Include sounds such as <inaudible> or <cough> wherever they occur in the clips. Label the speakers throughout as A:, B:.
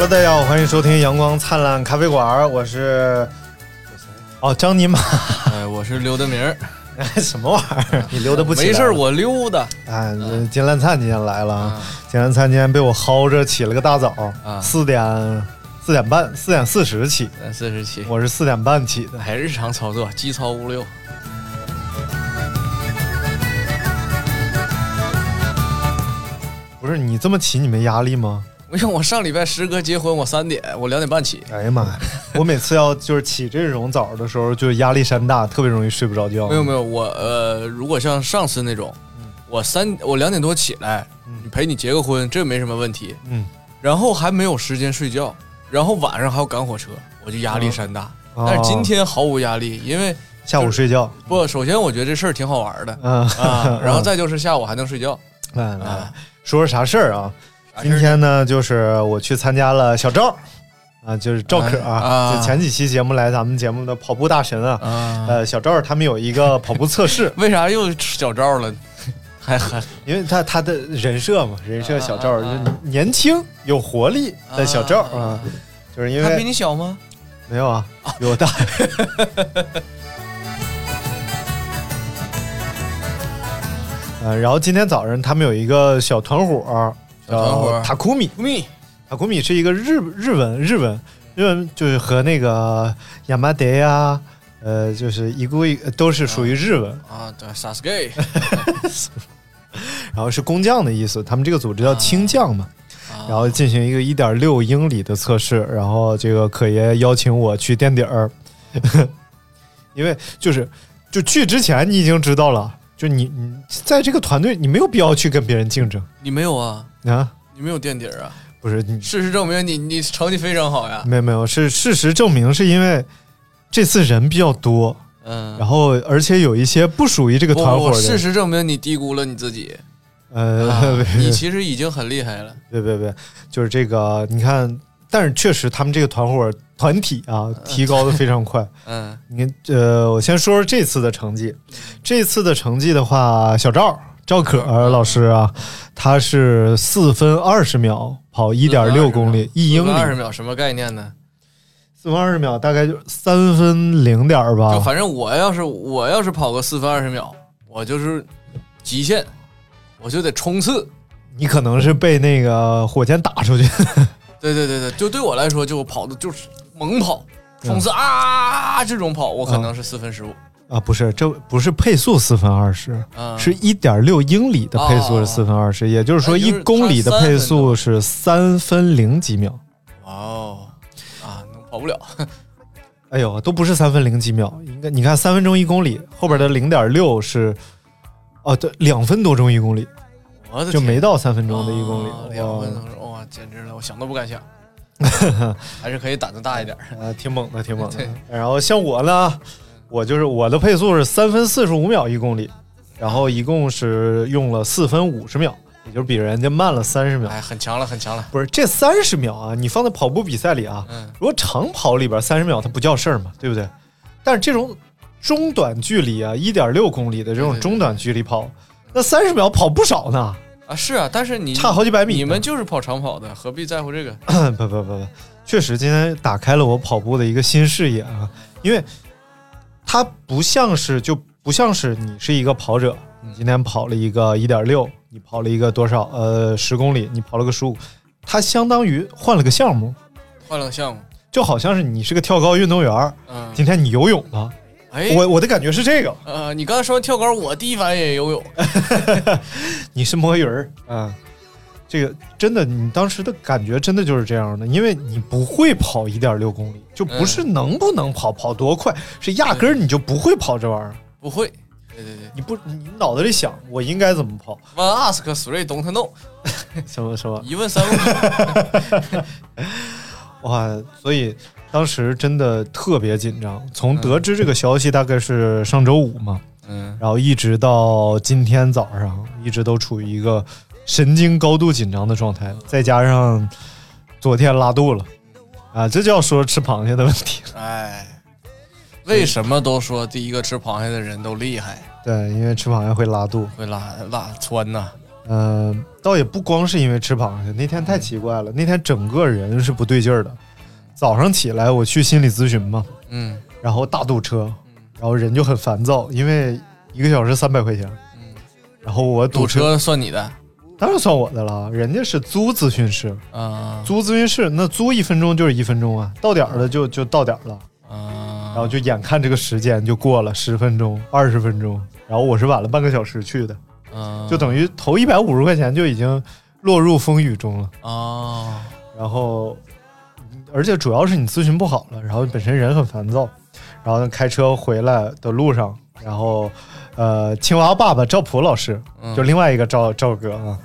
A: Hello，大家好，欢迎收听阳光灿烂咖啡馆，我是哦张尼玛，
B: 哎，我是刘德明儿，
A: 哎 <laughs> 什么玩意儿？<laughs> 你溜达不起来？
B: 没事儿，我溜达。
A: 哎，这金兰灿今天来了啊
B: 啊！
A: 金兰灿今天被我薅着起了个大早
B: 啊，
A: 四点四点半，四点四十起，
B: 三四十七，
A: 我是四点半起的。
B: 还日常操作，机操五六。
A: 不是你这么起，你没压力吗？
B: 没有，我上礼拜师哥结婚，我三点，我两点半起。
A: 哎呀妈呀！我每次要就是起这种早的时候，就是压力山大，特别容易睡不着觉。
B: 没有没有，我呃，如果像上次那种，我三我两点多起来，你陪你结个婚，这没什么问题。
A: 嗯，
B: 然后还没有时间睡觉，然后晚上还要赶火车，我就压力山大。
A: 哦
B: 但是今天毫无压力，因为
A: 下午睡觉。
B: 不，首先我觉得这事儿挺好玩的
A: 嗯
B: 啊，然后再就是下午还能睡觉
A: 来来。说说啥事儿啊？今天呢，就是我去参加了小赵啊，就是赵可
B: 啊啊
A: 就前几期节目来咱们节目的跑步大神啊，
B: 啊，
A: 呃，小赵他们有一个跑步测试，<laughs>
B: 为啥又小赵了？<laughs> 还还
A: 因为他他的人设嘛，人设小赵
B: 啊啊啊
A: 就年轻有活力的小赵啊，就是因为
B: 他比你小吗？
A: 没有啊，比我大。<laughs> 呃，然后今天早上他们有一个小团伙，
B: 小团伙
A: 塔库米，塔库米是一个日日文日文。日文就是和那个亚麻德呀，呃，就是一个都是属于日文，
B: 啊，对，Sasuke。<laughs>
A: 然后是工匠的意思。他们这个组织叫青匠嘛，
B: 啊。
A: 然后进行一个一点六英里的测试。然后这个可爷邀请我去垫底儿，<laughs> 因为就是就去之前你已经知道了，就你你在这个团队你没有必要去跟别人竞争。
B: 你没有啊？
A: 啊，
B: 你没有垫底儿啊？
A: 不是你
B: 事实证明你你成绩非常好呀。
A: 没有没有是事实证明是因为这次人比较多。
B: 嗯，
A: 然后而且有一些不属于这个团伙的，
B: 事实证明你低估了你自己。
A: 呃，
B: 啊 <laughs> 你其实已经很厉害了。
A: 别别别，就是这个，你看，但是确实他们这个团伙团体啊，提高的非常快。<laughs>
B: 嗯
A: 你，呃，我先说说这次的成绩。这次的成绩的话，小赵赵可老师啊，他是四分二十秒跑一点六公里，一英
B: 二十，秒什么概念呢？
A: 四分二十秒大概就三分零点吧
B: 就。反正我要是我要是跑个四分二十秒，我就是极限，我就得冲刺。
A: 你可能是被那个火箭打出去。<laughs>
B: 对对对对，就对我来说，就跑的就是猛跑、冲刺啊这种跑，我可能是四分十五。
A: 啊，不是，这不是配速四分二十、
B: 啊
A: 是一点六英里的配速是四分二十、也就是说一公里的配速是三分零几秒。
B: 哇哦，啊，能跑不了。
A: 哎呦，都不是三分零几秒，应该你看三分钟一公里，后边的零点六是，哦，对，两分多钟一公里，
B: 我的天
A: 就没到三分钟的一公里，
B: 啊两分
A: 哇
B: 钟，哇，简直了，我想都不敢想。<laughs> 还是可以胆子大一点啊。
A: 呃，挺猛的，挺猛的。<laughs> 然后像我呢，我就是我的配速是三分四十五秒一公里，然后一共是用了四分五十秒，也就是比人家慢了三十秒。
B: 哎，很强了，很强了。
A: 不是这三十秒啊，你放在跑步比赛里啊，
B: 嗯
A: 如果长跑里边三十秒它不叫事儿嘛，对不对？但是这种中短距离啊，一点六公里的这种中短距离跑，那三十秒跑不少呢，
B: 啊，是啊，但是你
A: 差好几百米。
B: 你们就是跑长跑的，何必在乎这个？<coughs>
A: 不不不不，确实今天打开了我跑步的一个新视野啊，因为它不像是就不像是你是一个跑者，你今天跑了一个一点六，你跑了一个多少？呃，十公里，你跑了个十五，它相当于换了个项目，
B: 换了个项目，
A: 就好像是你是个跳高运动员儿，
B: 嗯，
A: 今天你游泳了，
B: 哎，
A: 我我的感觉是这个，
B: 呃，你刚才说跳高，我第一反应也游泳。<laughs>
A: 你是摸鱼儿。啊。这个真的，你当时的感觉真的就是这样的，因为你不会跑一点六公里，就不是能不能跑，跑多快，是压根儿你就不会跑这玩意儿。
B: 不会，对对对
A: 你不，你脑子里想我应该怎么跑
B: ，，One ask, three don't know，
A: 什么什么
B: 一问三不知。<laughs>
A: 哇！所以当时真的特别紧张。从得知这个消息，大概是上周五嘛，
B: 嗯
A: 然后一直到今天早上，一直都处于一个神经高度紧张的状态，再加上昨天拉肚了，啊，这就要说吃螃蟹的问题了。
B: 哎，为什么都说第一个吃螃蟹的人都厉害，
A: 对，因为吃螃蟹会拉肚。
B: 会拉拉窜呐？
A: 嗯、倒也不光是因为吃螃蟹，那天太奇怪了，那天整个人是不对劲儿的。早上起来我去心理咨询嘛，
B: 嗯
A: 然后大堵车，然后人就很烦躁，因为一个小时三百块钱，
B: 嗯，
A: 然后我
B: 堵
A: 车，
B: 车算你的
A: 当然算我的了，人家是租咨询室，
B: 啊
A: 租咨询室那租一分钟就是一分钟啊，到点儿了就就到点儿了，
B: 啊，
A: 然后就眼看这个时间就过了十分钟、二十分钟，然后我是晚了半个小时去的，
B: 嗯
A: 就等于投一百五十块钱就已经落入风雨中了。
B: 啊，
A: 然后，而且主要是你咨询不好了，然后本身人很烦躁，然后开车回来的路上，然后呃，青蛙爸爸赵普老师，
B: 嗯。
A: 就另外一个赵赵哥啊，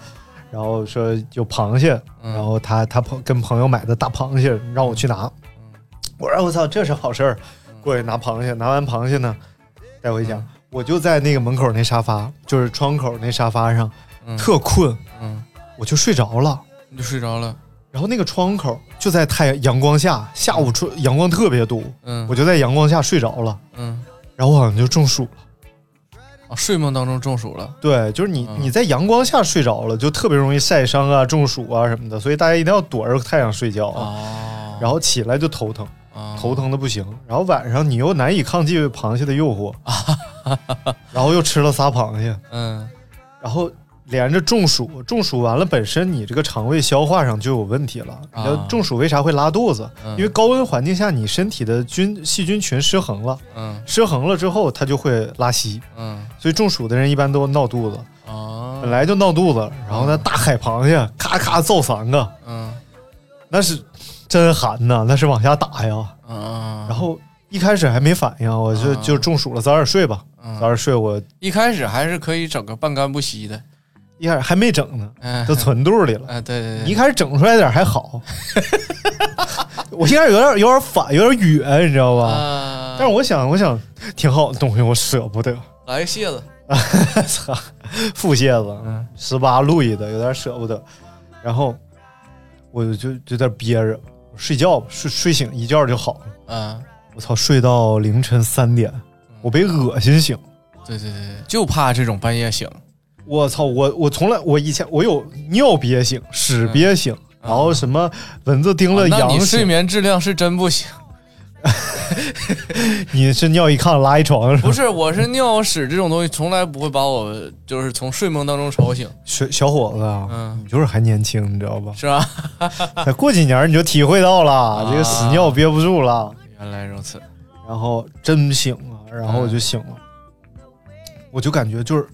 A: 然后说有螃蟹，
B: 嗯
A: 然后他他朋跟朋友买的大螃蟹让我去拿，我说我操，这是好事儿，过去拿螃蟹，拿完螃蟹呢带回家，我就在那个门口那沙发，就是窗口那沙发上，
B: 嗯。
A: 特困，
B: 嗯，
A: 我就睡着了。
B: 你就睡着了，
A: 然后那个窗口就在太阳阳光下，下午出阳光特别毒，
B: 嗯。
A: 我就在阳光下睡着了，
B: 嗯，
A: 然后我好像就中暑了。
B: 啊，睡梦当中中暑了，
A: 对，就是你
B: 嗯
A: 你在阳光下睡着了，就特别容易晒伤啊、中暑啊什么的，所以大家一定要躲着太阳睡觉啊。
B: 哦，
A: 然后起来就头疼，
B: 啊
A: 头疼的不行。然后晚上你又难以抗拒螃蟹的诱惑，<laughs> 然后又吃了仨螃蟹，
B: 嗯
A: 然后连着中暑，中暑完了本身你这个肠胃消化上就有问题了。你知道
B: 啊
A: 中暑为啥会拉肚子？
B: 嗯。
A: 因为高温环境下你身体的菌细菌群失衡了，
B: 嗯。
A: 失衡了之后它就会拉稀，
B: 嗯。
A: 所以中暑的人一般都闹肚子，
B: 啊，
A: 本来就闹肚子，然后那大海螃蟹咔咔造三个，
B: 嗯。
A: 那是真寒呐，那是往下打呀。
B: 啊，
A: 然后一开始还没反应，我就
B: 啊
A: 就中暑了，早点睡吧，
B: 嗯。
A: 早点睡。我
B: 一开始还是可以整个半干不稀的，
A: 一开始还没整呢，
B: 嗯，
A: 都存肚里了。
B: 哎，对对对，
A: 你一开始整出来点还好，<laughs> 我一开始有点有点反，有点远，你知道吧？
B: 啊，
A: 但是我想，我想挺好的东西，我舍不得。
B: 来个蟹子，
A: 操，腹蟹子，嗯，十八路易的，有点舍不得。然后我就就有点憋着，睡觉吧，睡睡醒一觉就好了。
B: 嗯，
A: 我操，睡到凌晨三点，我被恶心醒。
B: 对对对，对就怕这种半夜醒，
A: 我操，我我从来我以前我有尿憋醒、屎憋醒，然后什么蚊子叮了痒醒。
B: 你睡眠质量是真不行。<laughs>
A: 你是尿一炕拉一床是吧？
B: 不是，我是尿屎这种东西从来不会把我就是从睡梦当中吵醒，
A: 小小伙子啊，
B: 嗯
A: 你就是还年轻，你知道吧？
B: 是吧？<laughs>
A: 再过几年你就体会到了，这个屎尿憋不住了。
B: 原来如此，
A: 然后真醒了，然后我就醒了，我就感觉就是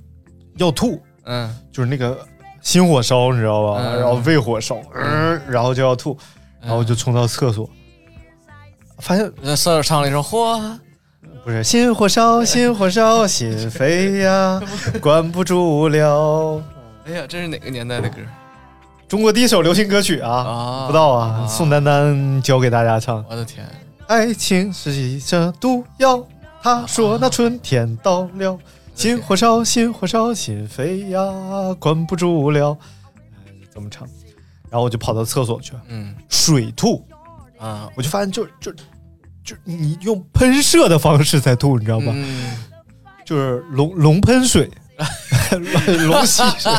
A: 要吐，
B: 嗯。
A: 就是那个心火烧，你知道吧？
B: 嗯。
A: 然后胃火烧，嗯，然后就要吐，然后就冲到厕所，发现
B: 那舍友唱了一首《嚯》，
A: 不是心火烧，心火烧，心飞呀，<laughs> 关不住了。
B: 哎呀，这是哪个年代的歌？
A: 中国第一首流行歌曲啊，
B: 啊？
A: 不知道啊，宋丹丹教给大家唱。
B: 我的天，
A: 爱情是一种毒药，他说那春天到了，心火烧，心火烧，心飞呀，管不住了。哎这么唱，然后我就跑到厕所去，
B: 嗯
A: 水吐，
B: 啊，
A: 我就发现就就就你用喷射的方式在吐，你知道吗？
B: 嗯
A: 就是龙龙喷水，<laughs> 龙吸水，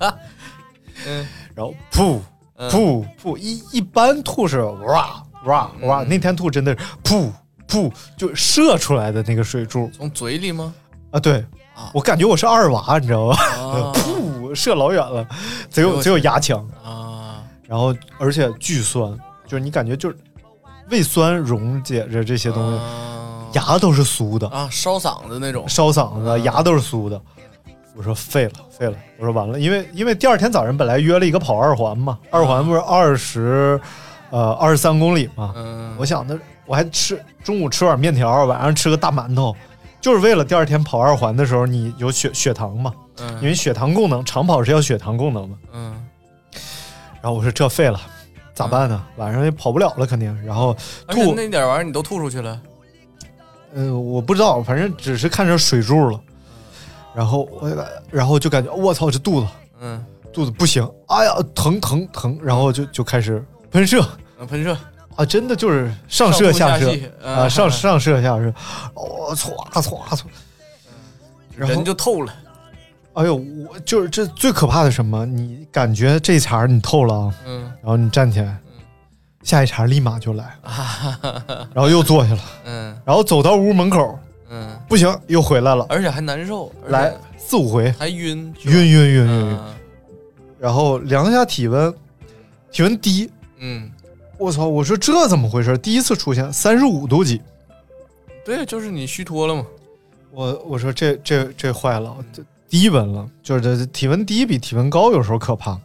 A: <laughs>
B: 嗯
A: 然后噗
B: 嗯
A: 噗噗，一一般吐是哇哇哇，
B: 嗯
A: 那天吐真的是噗噗，就射出来的那个水柱
B: 从嘴里吗？
A: 啊！对
B: 啊
A: 我感觉我是二娃，你知道吧？
B: 啊 <laughs>
A: 噗，射老远了，贼有贼有牙枪，
B: 啊，
A: 然后而且巨酸，就是你感觉就是胃酸溶解着这些东西，
B: 西
A: 牙都是酥的，
B: 啊，烧嗓子那种，
A: 烧嗓子，牙都是酥的。我说废了，废了。我说完了，因为因为第二天早上本来约了一个跑二环嘛，二环不是二十，呃，二十三公里嘛。
B: 嗯，
A: 我想的，我还吃中午吃碗面条，晚上吃个大馒头，就是为了第二天跑二环的时候你有血血糖嘛，
B: 嗯
A: 因为血糖功能长跑是要血糖功能嘛。
B: 嗯
A: 然后我说这废了，咋办呢？晚上也跑不了了，肯定。然后吐，
B: 那点玩意儿你都吐出去了，
A: 嗯、我不知道，反正只是看着水柱了。然后我，然后就感觉我操，这肚子
B: 嗯，
A: 肚子不行，哎呀，疼疼疼，然后就就开始喷射
B: 嗯喷射，
A: 啊，真的就是上射
B: 下射
A: 啊，
B: 嗯。
A: 上上射下射，哦，唰唰唰，
B: 人就透了，
A: 哎呦，我就是这最可怕的什么？你感觉这茬你透了啊，
B: 嗯。
A: 然后你站起来，下一茬立马就来，然后又坐下了，
B: 嗯。
A: 然后走到屋门口，
B: 嗯，
A: 不行，又回来了，
B: 而且还难受，
A: 来四五回，
B: 还晕
A: 晕晕晕晕晕，
B: 嗯。
A: 然后量一下体温，体温低，
B: 嗯，
A: 我操！我说这怎么回事？第一次出现三十五度几，
B: 对，就是你虚脱了嘛，
A: 我我说这这这坏了，这低温了，就是这体温低比体温高有时候可怕。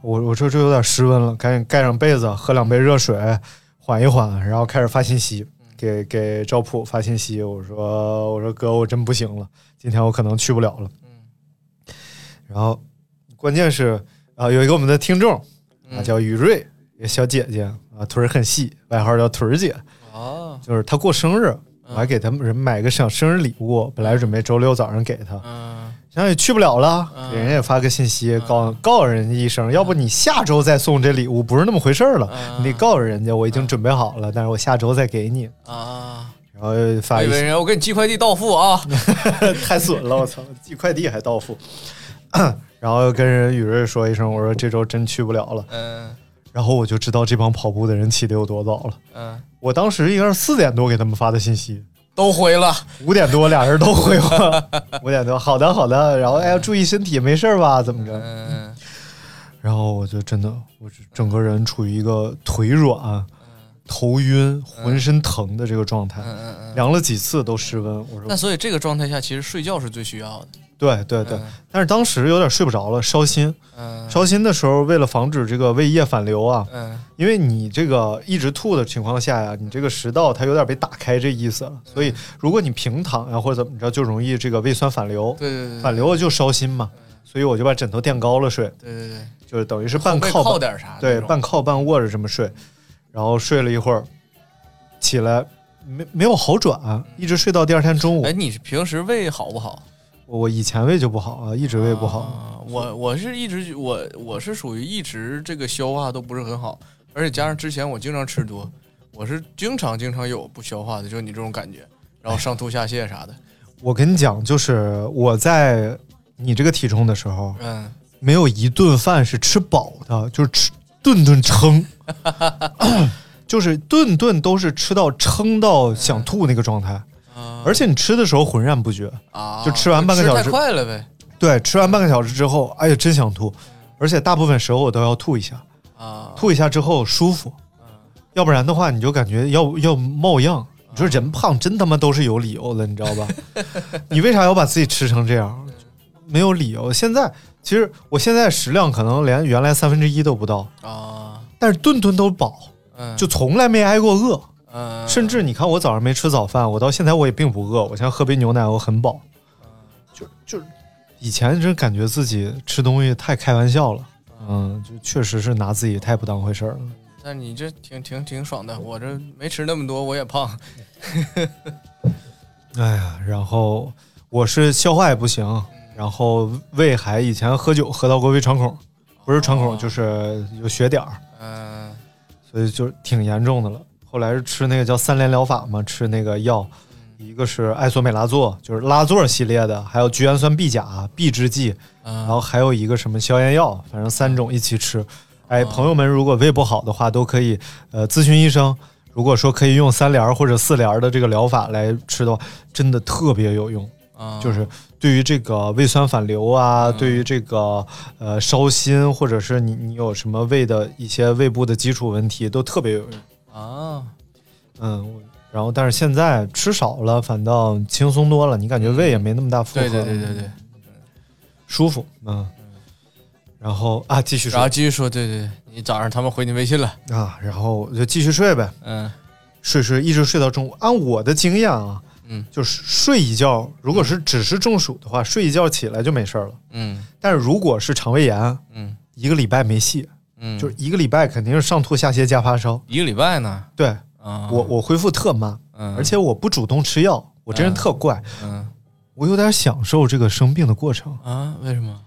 A: 我我说这有点失温了，赶紧盖上被子，喝两杯热水，缓一缓，然后开始发信息，给给赵普发信息。我说我说哥，我真不行了，今天我可能去不了了。然后关键是啊、有一个我们的听众啊，叫雨瑞，小姐姐啊，腿儿很细，外号叫腿儿姐。
B: 哦，
A: 就是她过生日，我还给他们人买个小生日礼物，本来准备周六早上给她，
B: 嗯
A: 现在也去不了了，
B: 嗯
A: 给人也发个信息告告诉人家一声，要不你下周再送这礼物不是那么回事儿了，
B: 嗯
A: 你得告诉人家我已经准备好了，但是我下周再给你，
B: 啊，
A: 然后发一
B: 个人我给你寄快递到付啊，<laughs>
A: 太损了，我操，寄快递还到付，<coughs> 然后跟人雨瑞说一声，我说这周真去不了了，
B: 嗯
A: 然后我就知道这帮跑步的人起的有多早了，
B: 嗯，
A: 我当时应该是四点多给他们发的信息。
B: 都回了，
A: 五点多，俩人都回了。<laughs> 五点多，好的好的。然后哎呀，注意身体，没事吧？怎么着？
B: 嗯
A: 然后我就真的，我是整个人处于一个腿软、头晕、浑身疼的这个状态，
B: 嗯嗯嗯，
A: 量了几次都失温。我说
B: 那所以这个状态下，其实睡觉是最需要的，
A: 对对对。
B: 嗯，
A: 但是当时有点睡不着了，烧心。
B: 嗯。
A: 烧心的时候，为了防止这个胃液反流啊，
B: 嗯。
A: 因为你这个一直吐的情况下呀，你这个食道它有点被打开这意思了，所以如果你平躺呀或者怎么着，就容易这个胃酸反流。
B: 对对对，
A: 反流了就烧心嘛，所以我就把枕头垫高了睡，
B: 对对对，
A: 就是等于是半靠半
B: 靠点啥，
A: 对半靠半卧着这么睡，然后睡了一会儿，起来没没有好转，一直睡到第二天中午。
B: 哎，。你平时胃好不好？
A: 我以前胃就不好啊，一直胃不好。
B: 啊我我是一直我我是属于一直这个消化都不是很好，而且加上之前我经常吃多，我是经常经常有不消化的，就你这种感觉，然后上吐下泻啥的。
A: 我跟你讲，就是我在你这个体重的时候，
B: 嗯，
A: 没有一顿饭是吃饱的，就是吃顿顿撑，<laughs> 就是顿顿都是吃到撑到想吐那个状态，
B: 啊
A: 而且你吃的时候浑然不觉。
B: 啊，
A: 就吃完半个小时
B: 太快了呗。
A: 对，吃完半个小时之后，哎呀，真想吐，而且大部分时候我都要吐一下，
B: 啊，
A: 吐一下之后舒服，要不然的话你就感觉要要冒样。你说人胖真他妈都是有理由的，你知道吧？<laughs> 你为啥要把自己吃成这样？没有理由。现在其实我现在食量可能连原来三分之一都不到，
B: 啊，
A: 但是顿顿都饱，
B: 嗯，
A: 就从来没挨过饿。
B: 嗯，
A: 甚至你看我早上没吃早饭，我到现在我也并不饿，我现在喝杯牛奶我很饱。就就以前真感觉自己吃东西太开玩笑了，嗯，就确实是拿自己太不当回事儿了。
B: 但你这挺挺挺爽的，我这没吃那么多，我也胖。<laughs>
A: 哎呀，然后我是消化也不行，然后胃还以前喝酒喝到过胃穿孔，不是穿孔、
B: 哦
A: 就是有血点儿，
B: 嗯
A: 所以就挺严重的了。后来是吃那个叫三联疗法嘛，吃那个药，一个是艾索美拉唑，就是拉唑系列的，还有聚氨酸 B 甲、B 制剂，然
B: 嗯，
A: 后还有一个什么消炎药，反正三种一起吃。哎，朋友们如果胃不好的话，都可以呃咨询医生。如果说可以用三联或者四联的这个疗法来吃的话，真的特别有用。
B: 啊
A: 就是对于这个胃酸反流啊，对于这个呃烧心，或者是你你有什么胃的一些胃部的基础问题，都特别有用。
B: 啊，
A: 嗯，然后但是现在吃少了，反倒轻松多了，你感觉胃也没那么大负荷，
B: 对对对对对，
A: 舒服，嗯。然后啊，继续说。
B: 然后继续说，对对对，你早上他们回你微信了，
A: 啊，然后我就继续睡呗，
B: 嗯。
A: 睡睡一直睡到中午。按我的经验啊，
B: 嗯。
A: 就是睡一觉，如果是只是中暑的话，睡一觉起来就没事儿了。
B: 嗯。
A: 但是如果是肠胃炎，
B: 嗯。
A: 一个礼拜没戏，
B: 嗯，
A: 就是一个礼拜肯定是上吐下泻加发烧。
B: 一个礼拜呢，
A: 对
B: 啊，
A: 我我恢复特慢，
B: 嗯。
A: 而且我不主动吃药，我这人特怪，
B: 嗯。
A: 我有点享受这个生病的过程。
B: 啊，为什么？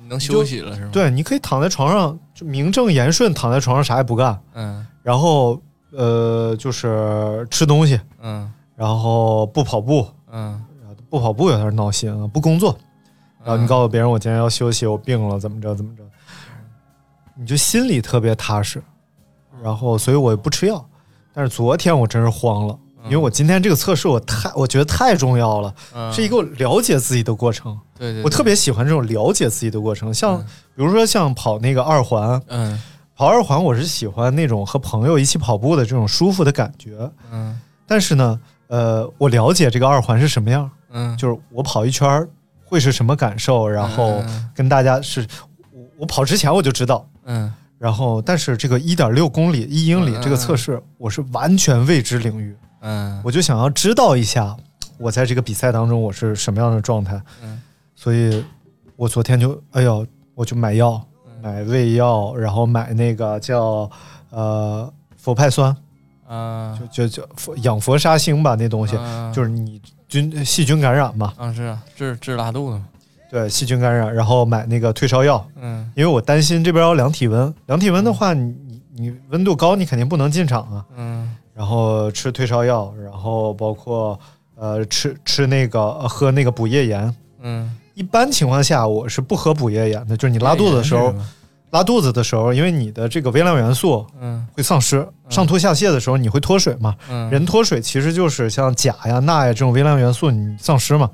B: 你能休息了是吗？，
A: 对，你可以躺在床上，就名正言顺躺在床上啥也不干，
B: 嗯。
A: 然后呃就是吃东西，
B: 嗯。
A: 然后不跑步，
B: 嗯。
A: 不跑步有点闹心啊，不工作，然后你
B: 嗯。
A: 告诉别人我今天要休息，我病了，怎么着怎么着，你就心里特别踏实。然后，所以我也不吃药。但是昨天我真是慌了，因为我今天这个测试我太我觉得太重要了，
B: 嗯，
A: 是一个了解自己的过程。
B: 对对，
A: 我特别喜欢这种了解自己的过程，像
B: 嗯。
A: 比如说像跑那个二环，
B: 嗯。
A: 跑二环我是喜欢那种和朋友一起跑步的这种舒服的感觉。
B: 嗯。
A: 但是呢，呃，我了解这个二环是什么样，
B: 嗯，
A: 就是我跑一圈会是什么感受，然后
B: 嗯。
A: 跟大家是，我我跑之前我就知道，
B: 嗯。
A: 然后但是这个一点六公里一英里
B: 嗯嗯
A: 这个测试，我是完全未知领域，
B: 嗯。
A: 我就想要知道一下，我在这个比赛当中我是什么样的状态，
B: 嗯。
A: 所以我昨天就哎呦，我就买药，
B: 嗯。
A: 买胃药，然后买那个叫呃佛派酸，
B: 啊，
A: 就就就佛养佛沙星吧，那东西、
B: 嗯
A: 就是你菌细菌感染嘛，
B: 啊是啊，治治拉肚子嘛，
A: 对细菌感染，然后买那个退烧药，
B: 嗯
A: 因为我担心这边要量体温，量体温的话，你你你温度高，你肯定不能进场啊。
B: 嗯
A: 然后吃退烧药，然后包括呃吃吃那个、呃喝那个补液盐。
B: 嗯，
A: 一般情况下，我是不喝补液盐的，就是你拉肚子的时候，拉肚子的时候，因为你的这个微量元素
B: 嗯
A: 会丧失，上吐下泻的时候你会脱水嘛。
B: 嗯
A: 人脱水其实就是像钾呀、钠呀这种微量元素你丧失嘛，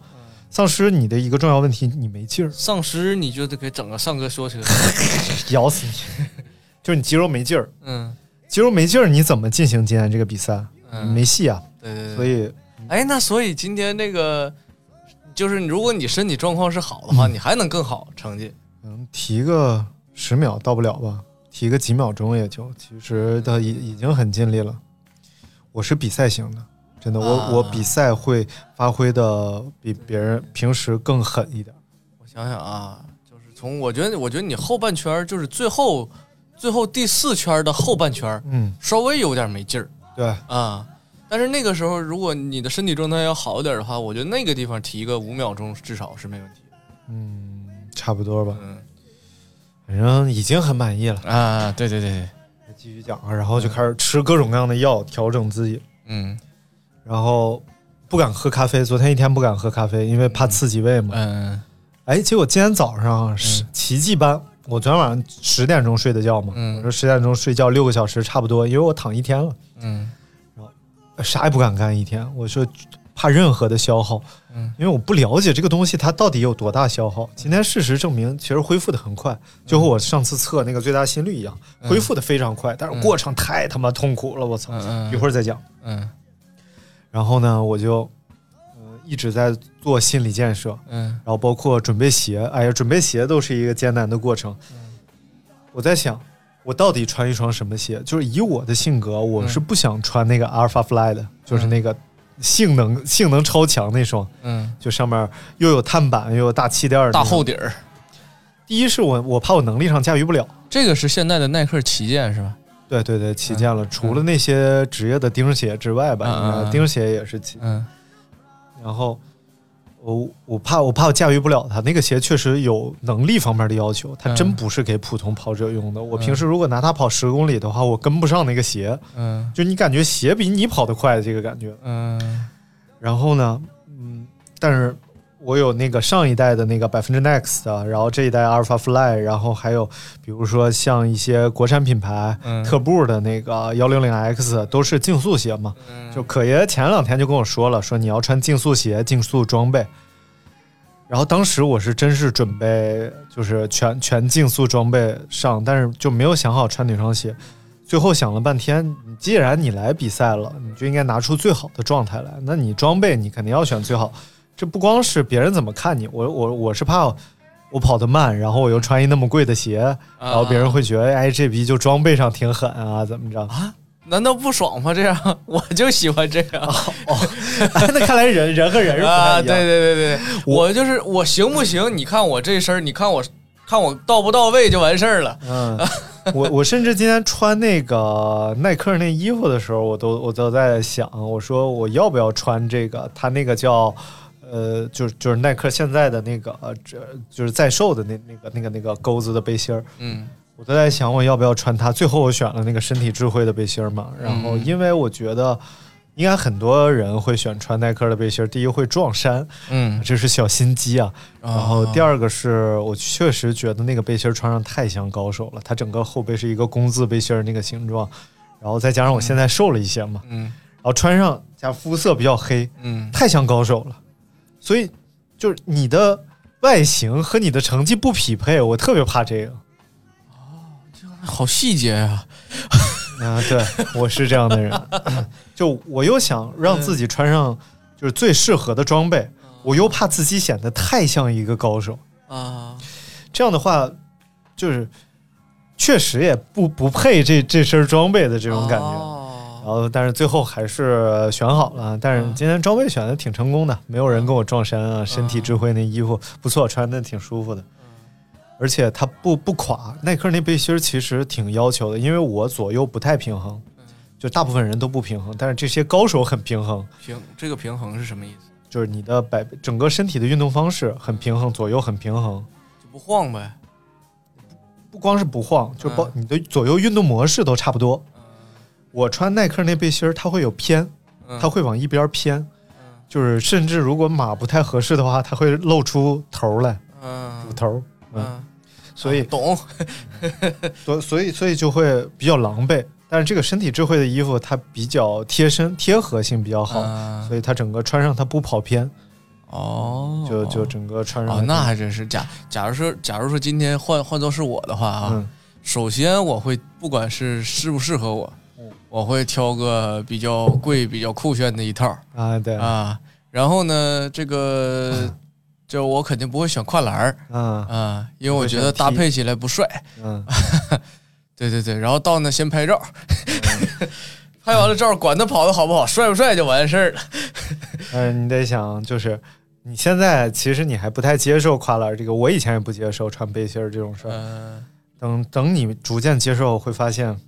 A: 丧尸你的一个重要问题，你没劲儿，
B: 丧尸你就得给整个上个说车，<laughs>
A: 咬死你，就是你肌肉没劲儿。
B: 嗯
A: 肌肉没劲儿，你怎么进行今天这个比赛？
B: 嗯，
A: 没戏啊！
B: 对对对，
A: 所以
B: 哎，那所以今天那个就是如果你身体状况是好的话，你还能更好成绩。
A: 嗯，提个十秒到不了吧，提个几秒钟也就，其实他已已经很尽力了。我是比赛型的，真的，我、
B: 啊
A: 我比赛会发挥的比别人平时更狠一点。
B: 我想想啊，就是从我觉得，我觉得你后半圈儿就是最后最后第四圈的后半圈儿
A: 嗯，
B: 稍微有点没劲儿
A: 对，
B: 啊。但是那个时候，如果你的身体状态要好一点的话，我觉得那个地方提个五秒钟至少是没问题。
A: 嗯，差不多吧，
B: 嗯
A: 反正已经很满意了。
B: 啊，对对对对，
A: 继续讲啊，然后就开始吃各种各样的药调整自己，
B: 嗯
A: 然后不敢喝咖啡，昨天一天不敢喝咖啡，因为怕刺激胃嘛。
B: 嗯
A: 哎，结果今天早上是奇迹般，我昨天晚上十点钟睡的觉嘛，
B: 嗯。
A: 我说十点钟睡觉六个小时差不多，因为我躺一天了，
B: 嗯。
A: 然后啥也不敢干一天，我说怕任何的消耗，
B: 嗯。
A: 因为我不了解这个东西它到底有多大消耗。今天事实证明，其实恢复的很快，就和我上次测那个最大心率一样，恢复的非常快，但是过程太他妈痛苦了，我操！一会儿再讲。
B: 嗯
A: 然后呢，我就嗯、一直在做心理建设，
B: 嗯
A: 然后包括准备鞋，哎呀，准备鞋都是一个艰难的过程。我在想，我到底穿一双什么鞋？就是以我的性格，我是不想穿那个 Alpha Fly 的，就是那个性能性能超强那双，
B: 嗯，
A: 就上面又有碳板又有大气垫
B: 大厚底儿，
A: 第一是我我怕我能力上驾驭不了。
B: 这个是现在的耐克旗舰是吧？
A: 对对对，旗舰了。除了那些职业的钉鞋之外吧，钉鞋也是旗。
B: 嗯
A: 然后我我怕我怕我驾驭不了它，那个鞋确实有能力方面的要求，它
B: 嗯
A: 真不是给普通跑者用的。我平时如果拿它跑十公里的话，我跟不上那个鞋，
B: 嗯
A: 就你感觉鞋比你跑得快这个感觉。
B: 嗯
A: 然后呢，嗯，但是我有那个上一代的那个百分之 Next 的，然后这一代 Alpha Fly，然后还有比如说像一些国产品牌、
B: 嗯
A: 特步的那个幺零零 X，都是竞速鞋嘛。
B: 嗯
A: 就可爷前两天就跟我说了，说你要穿竞速鞋、竞速装备。然后当时我是真是准备就是全全竞速装备上，但是就没有想好穿哪双鞋。最后想了半天，既然你来比赛了，你就应该拿出最好的状态来。那你装备你肯定要选最好。这不光是别人怎么看你，我我我是怕我跑得慢，然后我又穿一那么贵的鞋，然后别人会觉得哎这逼就装备上挺狠啊，怎么着？
B: 啊？难道不爽吗？这样我就喜欢这样。
A: 哦，那看来人人和人是不一样。
B: 对对对对，我就是我行不行？你看我这身儿，你看我看我到不到位就完事儿了。
A: 嗯，我我甚至今天穿那个耐克那衣服的时候，我都我都在想，我说我要不要穿这个？他那个叫呃，就是就是耐克现在的那个呃，这就是在售的那那个那个那个钩子的背心儿。
B: 嗯
A: 我都在想我要不要穿它。最后我选了那个身体智慧的背心儿嘛，然后
B: 嗯
A: 因为我觉得。应该很多人会选穿耐克的背心儿，第一会撞衫，
B: 嗯，
A: 这是小心机啊。然后第
B: 二，
A: 二个是我确实觉得那个背心儿穿上太像高手了，它整个后背是一个工字背心儿那个形状，然后再加上我现在瘦了一些嘛，
B: 嗯
A: 然后穿上加肤色比较黑，
B: 嗯
A: 太像高手了，所以就是你的外形和你的成绩不匹配，我特别怕这个。
B: 哦好细节呀。<laughs>
A: 啊，对，我是这样的人，<laughs> 就我又想让自己穿上就是最适合的装备，我又怕自己显得太像一个高手。
B: 啊，
A: 这样的话，就是确实也不不配这这身装备的这种感觉。然
B: 哦
A: 后，但是最后还是选好了。但是今天装备选的挺成功的，没有人跟我撞衫啊。身体智慧那衣服不错，穿的挺舒服的，而且它不不垮。耐克那背心儿其实挺要求的，因为我左右不太平衡，就大部分人都不平衡，但是这些高手很平衡。
B: 平这个平衡是什么意思？
A: 就是你的摆整个身体的运动方式很平衡，左右很平衡，
B: 就不晃呗。
A: 不光是不晃，就包
B: 嗯
A: 你的左右运动模式都差不多。我穿耐克那背心儿，它会有偏，
B: 嗯
A: 它会往一边偏，就是甚至如果码不太合适的话，它会露出头来，
B: 嗯
A: 乳头，嗯，
B: 嗯，
A: 所以
B: 懂。<laughs>
A: 所所以所以就会比较狼狈。但是这个身体智慧的衣服它比较贴身，贴合性比较好，
B: 嗯
A: 所以它整个穿上它不跑偏，
B: 哦，
A: 就就整个穿上
B: 哦，那还真是假。假如说，假如说今天换换做是我的话啊，
A: 嗯
B: 首先我会不管是适不适合我，
A: 嗯
B: 我会挑个比较贵、比较酷炫的一套
A: 啊对
B: 啊。然后呢，这个 <laughs> 就我肯定不会选跨栏儿
A: 啊
B: 啊，因为我觉得搭配起来不帅。
A: 嗯 <laughs>
B: 对对对，然后到那先拍照，<laughs> 拍完了照，管他跑的好不好，帅不帅就完事儿了。
A: 但是你得想，就是你现在其实你还不太接受跨栏这个，我以前也不接受穿背心儿这种事儿。
B: 嗯
A: 等等你逐渐接受，会发现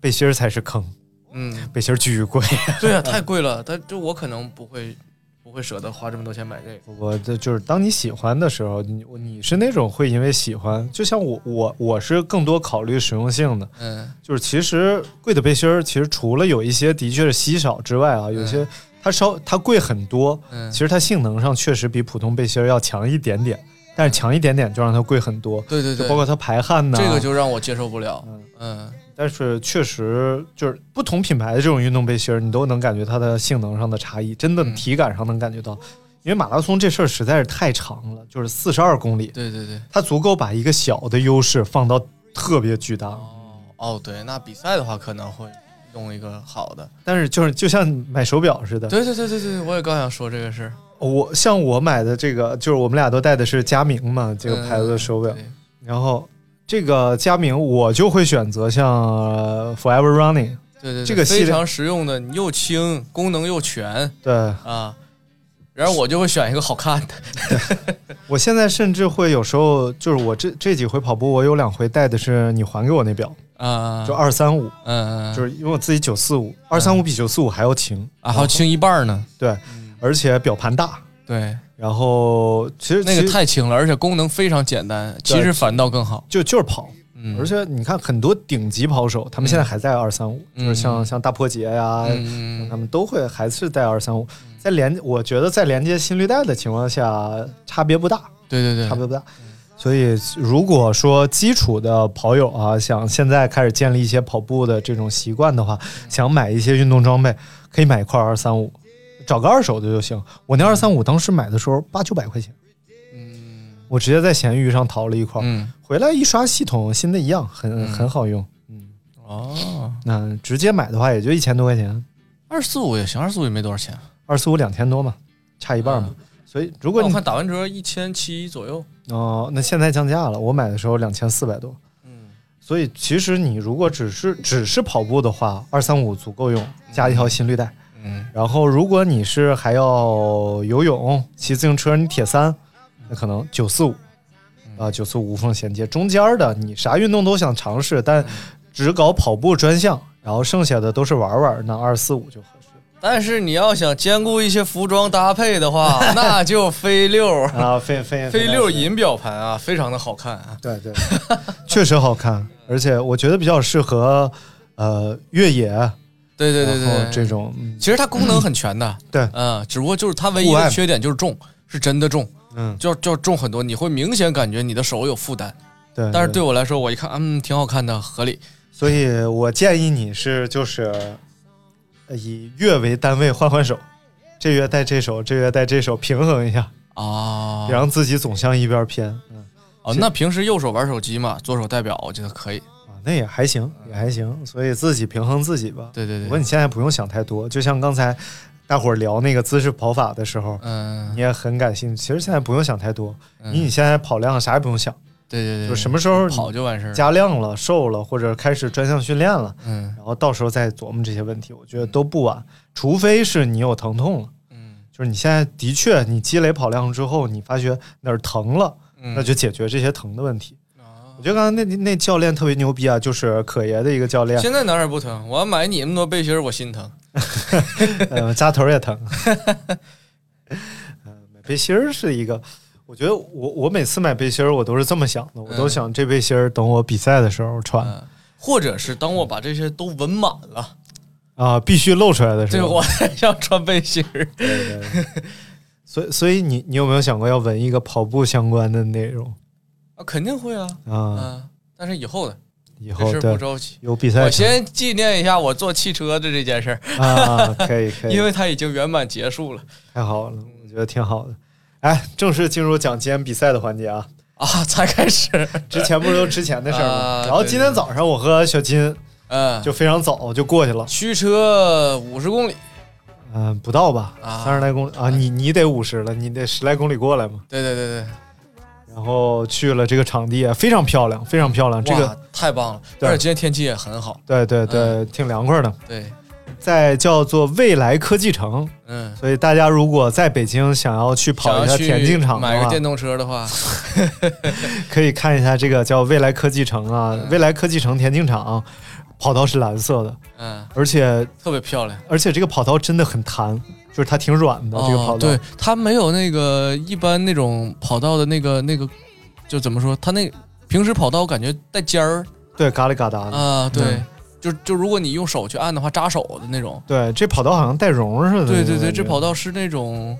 A: 背心儿才是坑，
B: 嗯，
A: 背心儿巨贵。<laughs>
B: 对啊，太贵了，但就我可能不会不会舍得花这么多钱买这个。
A: 我的就是当你喜欢的时候，你你是那种会因为喜欢，就像我我我是更多考虑实用性的，
B: 嗯。
A: 就是其实贵的背心儿，其实除了有一些的确是稀少之外啊，有些它稍它贵很多，
B: 嗯。
A: 其实它性能上确实比普通背心儿要强一点点，但是强一点点就让它贵很多，
B: 对对对，
A: 包括它排汗呢，
B: 这个就让我接受不了。
A: 嗯。
B: 嗯
A: 但是确实就是不同品牌的这种运动背心儿，你都能感觉它的性能上的差异，真的
B: 嗯
A: 体感上能感觉到。因为马拉松这事儿实在是太长了，就是四十二公里，
B: 对对对。
A: 它足够把一个小的优势放到特别巨大。
B: 哦哦，对，那比赛的话可能会用一个好的。
A: 但是就是就像买手表似的，
B: 对对对对对，我也刚想说这个事儿。
A: 我像我买的这个，就是我们俩都戴的是佳明嘛，这个牌子的手表，
B: 嗯
A: 然后这个佳明我就会选择像呃 Forever Running，
B: 对对对，
A: 这个
B: 非常实用的，你又轻，功能又全。
A: 对。
B: 啊。然后我就会选一个好看的。
A: 我现在甚至会有时候就是我这这几回跑步，我有两回戴的是你还给我那表，
B: 啊，
A: 就二三五，
B: 嗯，
A: 就是因为我自己九四五，二三五比九四五还要轻。
B: 啊，还要轻一半呢。
A: 对，而且表盘大，
B: 对，
A: 然后其实
B: 那个太轻了，而且功能非常简单，其实反倒更好。
A: 就就是跑。
B: 嗯，
A: 而且你看，很多顶级跑手，他们现在还在二三五，
B: 嗯
A: 就是像像大破节呀，
B: 嗯
A: 他们都会还是在二三五。在连，我觉得在连接心率带的情况下，差别不大，
B: 对对对，
A: 差别不大。所以，如果说基础的跑友啊，想现在开始建立一些跑步的这种习惯的话，想买一些运动装备，可以买一块二三五，找个二手的就行。我那二三五当时买的时候八九百块钱，
B: 嗯
A: 我直接在闲鱼上淘了一块，
B: 嗯，
A: 回来一刷系统，新的一样，很
B: 嗯
A: 很好用。嗯，
B: 哦，
A: 那直接买的话也就一千多块钱，
B: 二四五也行，二四五也没多少钱。
A: 二四五两千多嘛，差一半嘛。所以如果你
B: 我看打完折一千七左右。
A: 哦，那现在降价了，我买的时候两千四百多。
B: 嗯，
A: 所以其实你如果只是只是跑步的话，二三五足够用，加一条心率带。
B: 嗯，
A: 然后如果你是还要游泳、骑自行车，你铁三，那可能九四五啊，九四五无缝衔接。中间的你啥运动都想尝试，但只搞跑步专项，然后剩下的都是玩玩，那二四五就合适。
B: 但是你要想兼顾一些服装搭配的话，<laughs> 那就飞六
A: 啊，飞飞
B: 飞六银表盘啊，非常的好看啊。
A: 对对，确实好看，而且我觉得比较适合呃越野。
B: 对对对对，
A: 这种、嗯、
B: 其实它功能很全的。
A: 对，
B: 嗯，只不过就是它唯一的缺点就是重，是真的重，
A: 嗯，
B: 就就重很多，你会明显感觉你的手有负担。
A: 对，
B: 但是对。我来说，我一看，嗯，挺好看的，合理。
A: 所以我建议你是就是以月为单位换换手，这月戴这手，这月戴这手，平衡一下。
B: 啊，
A: 别让自己总向一边偏。嗯，
B: 哦，那平时右手玩手机嘛，左手戴表，我觉得可以。
A: 啊，那也还行，也还行。所以自己平衡自己吧。
B: 对对对。
A: 不过你现在不用想太多，就像刚才大伙儿聊那个姿势跑法的时候，
B: 嗯，
A: 你也很感兴趣。其实现在不用想太多，以你现在跑量啥也不用想。
B: 对对对，
A: 就什么时候
B: 跑就完事儿，
A: 加量了、瘦了，或者开始专项训练了，
B: 嗯，
A: 然后到时候再琢磨这些问题，我觉得都不晚。除非是你有疼痛了，
B: 嗯，
A: 就是你现在的确你积累跑量之后，你发觉哪儿疼了，
B: 嗯、
A: 那就解决这些疼的问题。
B: 啊、
A: 我觉得刚才那那教练特别牛逼啊，就是可爷的一个教练。
B: 现在哪儿也不疼，我要买你那么多背心儿，我心疼。
A: 嗯，<laughs> 扎头也疼。嗯，<laughs> 买背心儿是一个。我觉得我我每次买背心儿，我都是这么想的，我都想这背心儿等我比赛的时候穿，
B: 嗯、或者是当我把这些都纹满了
A: 啊，必须露出来的时候，
B: 对我才要穿背心儿。
A: 对对对。所以所以你你有没有想过要纹一个跑步相关的内容？
B: 啊，肯定会啊
A: 啊、
B: 嗯！但是以后的，
A: 以后
B: 不着急，
A: 有比赛，
B: 我先纪念一下我坐汽车的这件事儿
A: 啊，可以可以，<laughs>
B: 因为它已经圆满结束了，
A: 太好了，我觉得挺好的。哎，正式进入讲今天比赛的环节啊！
B: 啊，才开始，
A: 之前不是都之前的事儿吗？
B: 啊、
A: 然后今天早上我和小金，
B: 嗯，
A: 就非常早就过去了，
B: 驱车五十公里，
A: 嗯，不到吧，
B: 啊
A: 三十来公里啊，你你得五十了，你得十来公里过来嘛。
B: 对对对对。
A: 然后去了这个场地，非常漂亮，非常漂亮，这个
B: 太棒了，而且今天天气也很好，
A: 对对对，嗯、挺凉快的。
B: 对。
A: 在叫做未来科技城，
B: 嗯，
A: 所以大家如果在北京想要去跑一下田径场，
B: 买个电动车的话，<laughs>
A: 可以看一下这个叫未来科技城啊，
B: 嗯、
A: 未来科技城田径场，跑道是蓝色的，
B: 嗯，
A: 而且
B: 特别漂亮，
A: 而且这个跑道真的很弹，就是它挺软的，
B: 哦、
A: 这个跑道，
B: 对，它没有那个一般那种跑道的那个那个，就怎么说，它那平时跑道感觉带尖儿，
A: 对，嘎里嘎达的
B: 啊，对。
A: 嗯
B: 就就如果你用手去按的话，扎手的那种。
A: 对，这跑道好像带绒似的。
B: 对对对，这跑道是那种，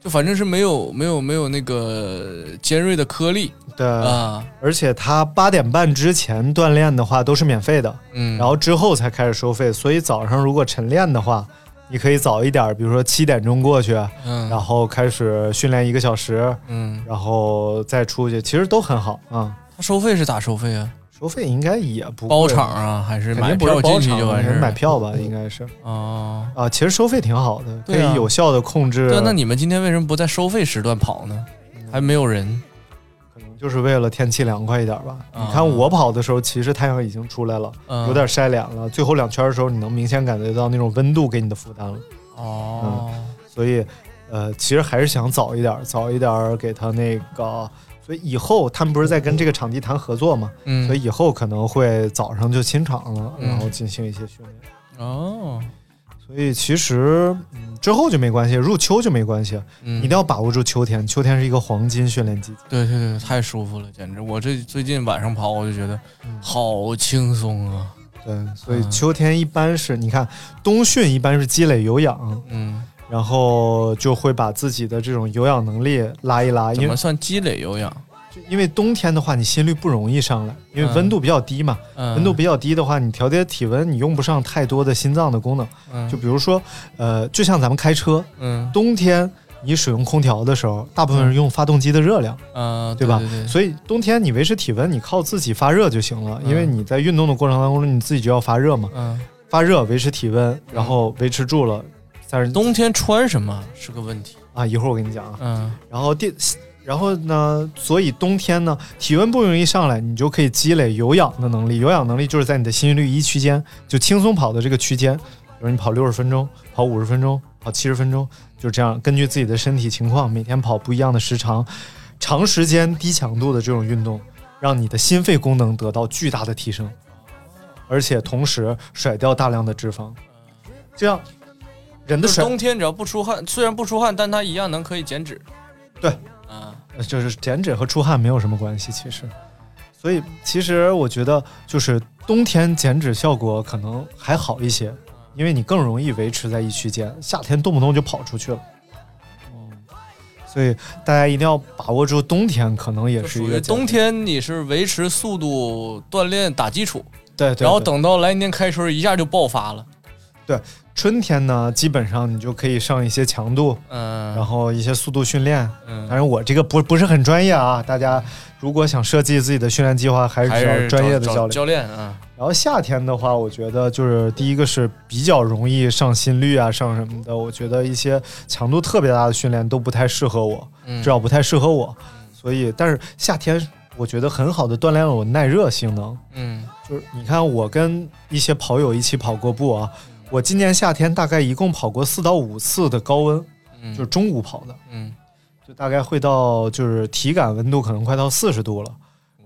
B: 就反正是没有没有没有那个尖锐的颗粒。
A: 对
B: 啊，
A: 而且他八点半之前锻炼的话都是免费的，
B: 嗯，
A: 然后之后才开始收费。所以早上如果晨练的话，你可以早一点，比如说七点钟过去，
B: 嗯，
A: 然后开始训练一个小时，
B: 嗯，
A: 然后再出去，其实都很好啊。
B: 它收费是咋收费啊？
A: 收费应该也不
B: 包场啊，还是买
A: 票
B: 进去就完事儿？
A: 买票吧，应该是
B: 哦
A: 啊，其实收费挺好的，可
B: 啊
A: 以有效的控制。
B: 对，那你们今天为什么不在收费时段跑呢？还没有人，
A: 就是为了天气凉快一点吧。
B: 啊
A: 你看我跑的时候，其实太阳已经出来了，
B: 嗯
A: 有点晒脸了。最后两圈的时候，你能明显感觉到那种温度给你的负担了。
B: 哦，
A: 嗯，所以呃，其实还是想早一点，早一点给他那个。所以以后他们不是在跟这个场地谈合作嘛？
B: 嗯，
A: 所以以后可能会早上就清场了，
B: 嗯、
A: 然后进行一些训练。
B: 哦，
A: 所以其实嗯之后就没关系，入秋就没关系，
B: 嗯、
A: 一定要把握住秋天，秋天是一个黄金训练季节。
B: 对对对，太舒服了，简直！我这最近晚上跑，我就觉得好轻松啊。
A: 对，所以秋天一般是你看冬训一般是积累有氧，
B: 嗯。
A: 然后就会把自己的这种有氧能力拉一拉。
B: 怎么算积累有氧？
A: 因为冬天的话，你心率不容易上来，因为温度比较低嘛。
B: 嗯、
A: 温度比较低的话，你调节体温，你用不上太多的心脏的功能。
B: 嗯、
A: 就比如说，呃，就像咱们开车，
B: 嗯，
A: 冬天你使用空调的时候，大部分是用发动机的热量，
B: 嗯，
A: 对吧？
B: 对对，
A: 所以冬天你维持体温，你靠自己发热就行了，因为你在运动的过程当中，你自己就要发热嘛，
B: 嗯，
A: 发热维持体温，然后维持住了，但是
B: 冬天穿什么是个问题。
A: 啊，一会儿我跟你讲啊。
B: 嗯
A: 然后第，然后呢，所以冬天呢，体温不容易上来，你就可以积累有氧的能力。有氧能力就是在你的心率一区间，就轻松跑的这个区间，比如你跑六十分钟，跑五十分钟，跑七十分钟，就这样，根据自己的身体情况，每天跑不一样的时长，长时间低强度的这种运动，让你的心肺功能得到巨大的提升，而且同时甩掉大量的脂肪，这样人的
B: 就是
A: 甩
B: 冬天只要不出汗，虽然不出汗，但它一样能可以减脂。
A: 对，
B: 啊，
A: 呃就是减脂和出汗没有什么关系，其实。所以其实我觉得，就是冬天减脂效果可能还好一些，因为你更容易维持在一区间。夏天动不动就跑出去了，嗯，所以大家一定要把握住冬天，可能也
B: 是
A: 一个
B: 冬天你是维持速度锻炼打基础，
A: 对对，
B: 然后等到来年开春一下就爆发了。
A: 春天呢，基本上你就可以上一些强度，
B: 嗯，
A: 然后一些速度训练。
B: 嗯
A: 当然我这个不不是很专业啊，大家如果想设计自己的训练计划，还是专业的教练。
B: 教练啊，
A: 然后夏天的话，我觉得就是第一个是比较容易上心率啊，上什么的。我觉得一些强度特别大的训练都不太适合我，
B: 嗯
A: 至少不太适合我。所以，但是夏天我觉得很好的锻炼了我耐热性能。
B: 嗯
A: 就是你看，我跟一些跑友一起跑过步啊，我今年夏天大概一共跑过四到五次的高温，
B: 嗯，
A: 就是中午跑的，
B: 嗯，
A: 就大概会到就是体感温度可能快到四十度了。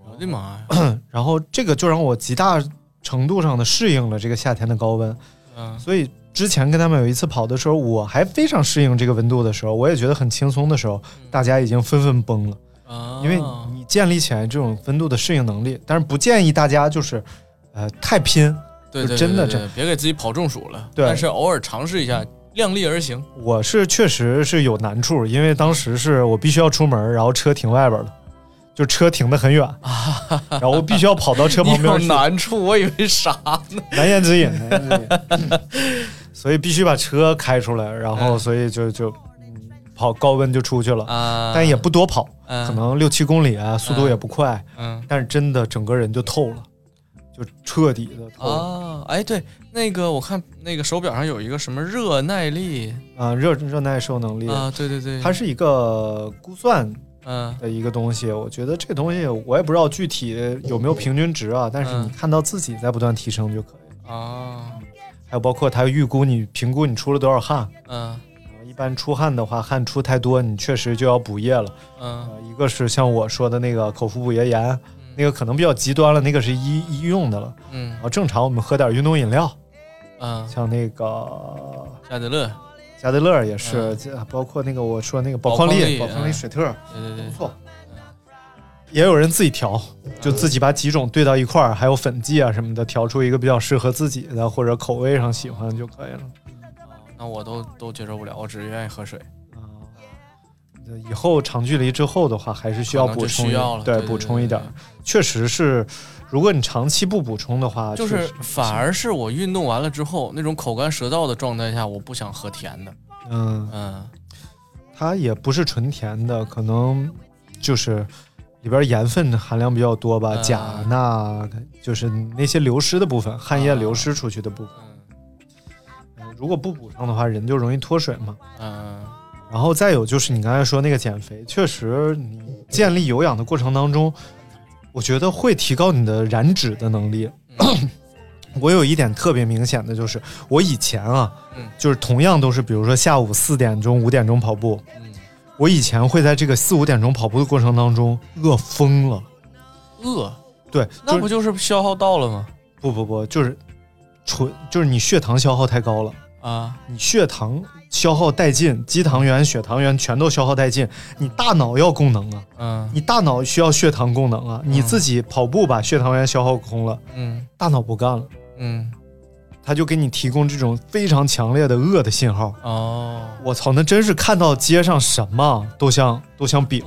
B: 我的妈呀，<clears throat>
A: 然后这个就让我极大程度上的适应了这个夏天的高温。
B: 嗯
A: 所以之前跟他们有一次跑的时候，我还非常适应这个温度的时候，我也觉得很轻松的时候，大家已经纷纷崩了，
B: 啊，
A: 因为你建立起来这种温度的适应能力。但是不建议大家就是，呃，太拼。就
B: 对对，
A: 真的这
B: 对对别给自己跑中暑了。
A: 对
B: 但是偶尔尝试一下，量力而行。
A: 我是确实是有难处，因为当时是我必须要出门，然后车停外边了，就车停得很远，<laughs> 然后我必须要跑到车旁边有。
B: 难处，我以为啥呢？
A: 难言之隐，<laughs> 所以必须把车开出来，然后
B: 嗯
A: 所以就就嗯跑高温就出去了，
B: 啊，
A: 但也不多跑，
B: 嗯
A: 可能六七公里啊，速度也不快，
B: 嗯
A: 但是真的整个人就透了，就彻底的透了
B: 啊，哎，对，那个我看那个手表上有一个什么热耐力
A: 啊，热热耐受能力，
B: 啊，对对对，
A: 它是一个估算
B: 嗯。
A: 的一个东西，我觉得这个东西我也不知道具体有没有平均值啊，但是
B: 嗯。
A: 你看到自己在不断提升就可以了。
B: 啊，
A: 还有包括它预估你评估你出了多少汗，
B: 嗯。
A: 一般出汗的话，汗出太多，你确实就要补液了。
B: 嗯。
A: 呃，一个是像我说的那个口服补液盐，那个可能比较极端了，那个是医医用的了。
B: 嗯
A: 然后正常我们喝点运动饮料，
B: 嗯，
A: 像那个
B: 加德乐，
A: 加德乐也是，
B: 嗯
A: 包括那个我说那个宝
B: 宝
A: 矿力、宝矿力
B: 嗯
A: 水特，
B: 对对对
A: 不，错。也有人自己调，就自己把几种兑到一块儿，还有粉剂啊什么的，调出一个比较适合自己的或者口味上喜欢就可以了。
B: 那我都都接受不了，我只是愿意喝水。
A: 啊，以后长距离之后的话，还是需要补充，
B: 需要了
A: 对，补充一点儿。确实是，如果你长期不补充的话，
B: 就是反而是我运动完了之后，那种口干舌燥的状态下，我不想喝甜的。
A: 嗯，
B: 嗯
A: 它也不是纯甜的，可能就是里边盐分含量比较多吧，
B: 嗯
A: 钾钠就是那些流失的部分，汗液流失出去的部分。如果不补上的话，人就容易脱水嘛。
B: 嗯
A: 然后再有就是你刚才说那个减肥，确实你建立有氧的过程当中，我觉得会提高你的燃脂的能力。
B: 嗯 <clears throat>
A: 我有一点特别明显的就是，我以前啊，
B: 嗯
A: 就是同样都是比如说下午四点钟、五点钟跑步，
B: 嗯，
A: 我以前会在这个四五点钟跑步的过程当中饿疯了。
B: 饿，
A: 对，
B: 那不就是消耗到了吗？
A: 不不不，就是纯就是你血糖消耗太高了。
B: 啊，
A: 你血糖消耗殆尽，肌糖原、血糖原全都消耗殆尽，你大脑要供能啊，
B: 嗯。
A: 你大脑需要血糖供能啊，你自己跑步把血糖原消耗空了，
B: 嗯。
A: 大脑不干了，
B: 嗯，
A: 他就给你提供这种非常强烈的饿的信号。
B: 哦，
A: 我操，那真是看到街上什么都像都像饼。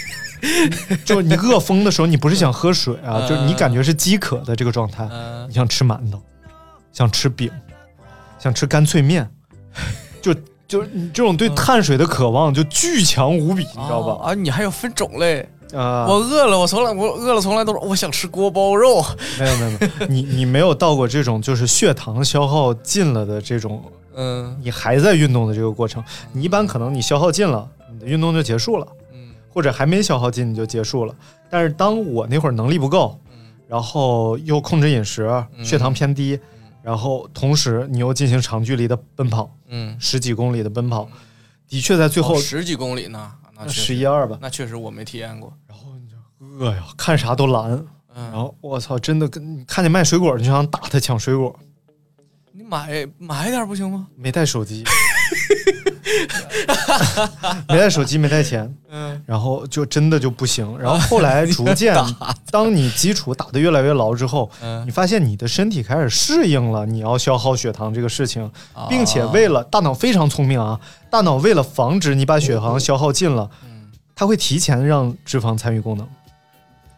A: <laughs> 就是你饿疯的时候，你不是想喝水啊，
B: 嗯。
A: 就是你感觉是饥渴的这个状态，
B: 嗯。
A: 你想吃馒头，想吃饼，想吃干脆面，就就是你这种对碳水的渴望就巨强无比，你知道吧？
B: 啊，你还要分种类。
A: 啊，
B: 我饿了，我从来我饿了，从来都是我想吃锅包肉。
A: 没有没有没有，你你没有到过这种就是血糖消耗尽了的这种，
B: 嗯
A: 你还在运动的这个过程。你一般可能你消耗尽了，你的运动就结束了，
B: 嗯
A: 或者还没消耗尽你就结束了。但是当我那会儿能力不够，然后又控制饮食，血糖偏低，然后同时你又进行长距离的奔跑，
B: 嗯，
A: 十几公里的奔跑，的确在最后
B: 哦十几公里呢，那
A: 十一二吧，
B: 那确实我没体验过。
A: 然后你就饿呀，看啥都蓝。
B: 嗯，
A: 然后我操，真的跟你看见卖水果，你就想打他抢水果。
B: 你买买点不行吗？
A: 没带手机，<laughs> <laughs> 没带手机，没带钱，
B: 嗯，
A: 然后就真的就不行。然后后来逐渐，<laughs> 当你基础打得越来越牢之后，
B: 嗯。
A: 你发现你的身体开始适应了你要消耗血糖这个事情，
B: 啊。
A: 并且为了大脑非常聪明啊，大脑为了防止你把血糖消耗尽了，它会提前让脂肪参与功能。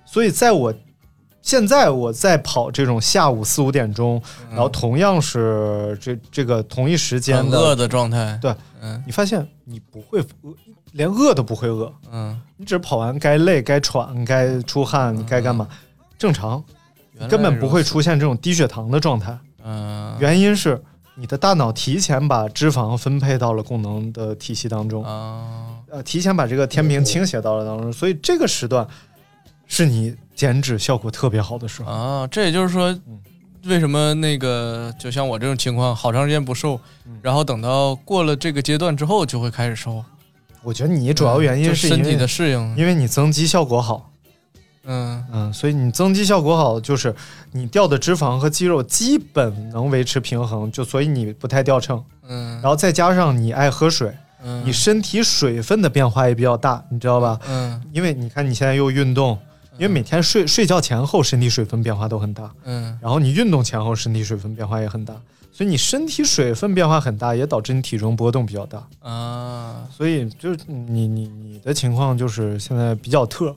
A: 所以在我现在我在跑这种下午四五点钟，然后同样是这这个同一时间的
B: 饿的状态。
A: 对，
B: 嗯。
A: 你发现你不会饿，连饿都不会饿，
B: 嗯，
A: 你只是跑完该累、该喘、该出汗，你该干嘛，正常，根本不会出现这种低血糖的状态。
B: 嗯。
A: 原因是你的大脑提前把脂肪分配到了功能的体系当中，
B: 啊
A: 呃，提前把这个天平倾斜到了当中，所以这个时段是你减脂效果特别好的时候。
B: 啊，这也就是说，为什么那个就像我这种情况，好长时间不瘦，然后等到过了这个阶段之后就会开始瘦。
A: 我觉得你主要原因因为
B: 就是身体的适应。
A: 因为你增肌效果好，
B: 嗯
A: 嗯，所以你增肌效果好，就是你掉的脂肪和肌肉基本能维持平衡，就所以你不太掉秤。
B: 嗯
A: 然后再加上你爱喝水，
B: 嗯
A: 你身体水分的变化也比较大，你知道吧？
B: 嗯
A: 因为你看你现在又运动，因为每天睡睡觉前后身体水分变化都很大，
B: 嗯
A: 然后你运动前后身体水分变化也很大，所以你身体水分变化很大，也导致你体重波动比较大。
B: 啊
A: 所以就是你你你的情况就是现在比较特，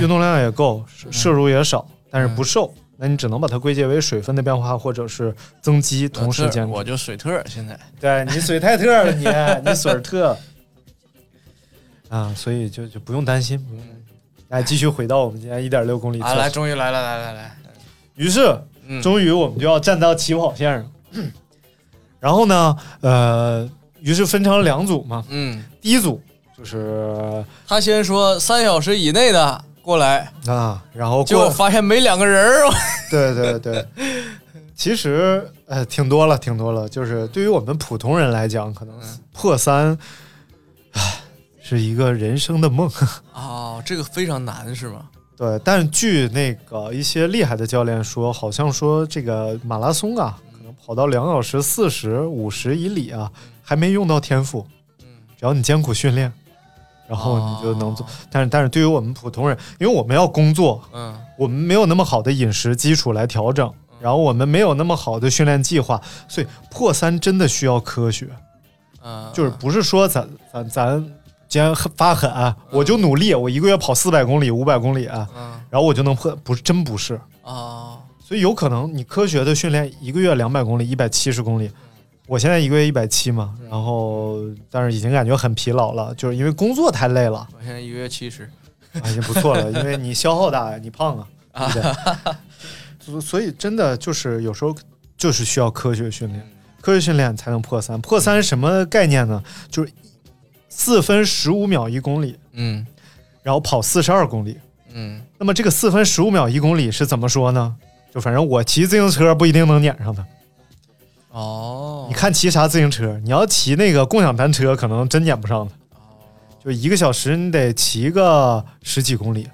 A: 运动量也够，<laughs> 摄摄入也少，但是不瘦，那你只能把它归结为水分的变化或者是增肌同时间。
B: 我就水特现在。
A: 对你水太特了，你你水特 <laughs> 啊，所以就就不用担心，不用担心。来，继续回到我们今天一点六公里测
B: 啊，来，终于来了，来来来，
A: 于是，
B: 嗯
A: 终于我们就要站到起跑线上。然后呢，呃，于是分成了两组嘛。
B: 嗯，
A: 第一组就是
B: 他先说三小时以内的过来，
A: 啊，然后
B: 结果
A: 过
B: 发现没两个人儿。<laughs>
A: 对对对，其实呃挺多了，挺多了。就是对于我们普通人来讲，可能破三，唉，是一个人生的梦。<laughs>
B: 哦，这个非常难是吗？
A: 对，但据那个一些厉害的教练说，好像说这个马拉松啊，可能跑到两小时四十五十以里啊，还没用到天赋。嗯只要你艰苦训练，然后你就能做。但是但是对于我们普通人，因为我们要工作，
B: 嗯
A: 我们没有那么好的饮食基础来调整，然后我们没有那么好的训练计划，所以破三真的需要科学。
B: 嗯，
A: 就是不是说咱咱咱既然很发狠、啊我就努力，我一个月跑四百公里、五百公里啊，
B: 嗯
A: 然后我就能破，不是真不是。
B: 啊
A: 所以有可能你科学的训练一个月两百公里、一百七十公里，我现在一个月一百七嘛，然后但是已经感觉很疲劳了，就是因为工作太累了，
B: 我现在一个月七十。
A: 啊，已经不错了，<laughs> 因为你消耗大呀，你胖啊，对不对？所所以真的就是有时候就是需要科学训练，科学训练才能破三。破三是什么概念呢？就是四分十五秒一公里，
B: 嗯
A: 然后跑四十二公里。
B: 嗯
A: 那么这个四分十五秒一公里是怎么说呢？就反正我骑自行车不一定能撵上他。
B: 哦，
A: 你看骑啥自行车？你要骑那个共享单车，可能真撵不上他。就一个小时你得骑个十几公里，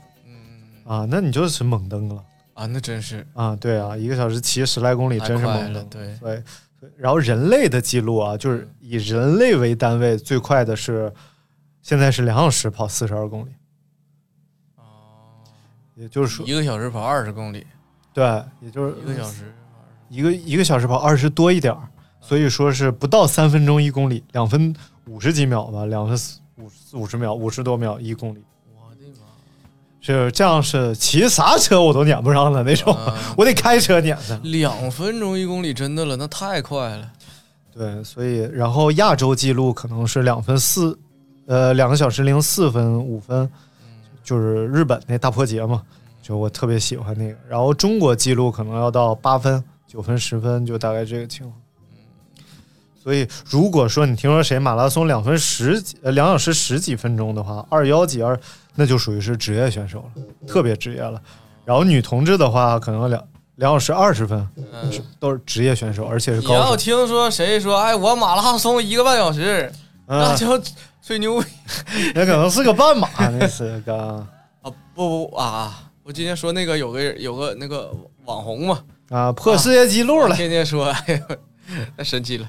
A: 啊，那你就是猛蹬了
B: 啊，那真是
A: 啊！对啊，一个小时骑十来公里，真是猛蹬。
B: 对
A: 对，然后人类的记录啊，就是以人类为单位，最快的是现在是两小时跑四十二公里。也就是说，
B: 一个小时跑二十公里，
A: 对，也就是
B: 一个小时
A: 一个一个小时跑二十多一点儿，所以说是不到三分钟一公里，两分五十几秒吧，两分四五四五十秒，五十多秒一公里。是这样，是骑啥车我都撵不上的那种，
B: 嗯 <laughs>
A: 我得开车撵他。
B: 两分钟一公里真的了，那太快了。
A: 对，所以然后亚洲纪录可能是两分四，呃，两个小时零四分五分，就是日本那大破节嘛，就我特别喜欢那个。然后中国纪录可能要到八分、九分、十分，就大概这个情况。所以如果说你听说谁马拉松两分十几呃两小时十几分钟的话，二幺几二，那就属于是职业选手了，特别职业了。然后女同志的话，可能两两小时二十分，
B: 嗯，
A: 都是职业选手，而且是高
B: 你要。听说谁说哎我马拉松一个半小时，那
A: 嗯，
B: 就吹牛逼 <laughs>
A: 那可能是个半马，那是个 <laughs>
B: 啊！不不啊！我今天说那个有个有个那个网红嘛，
A: 啊破世界纪录了。
B: 天天说，哎呦，<laughs> 太神奇了。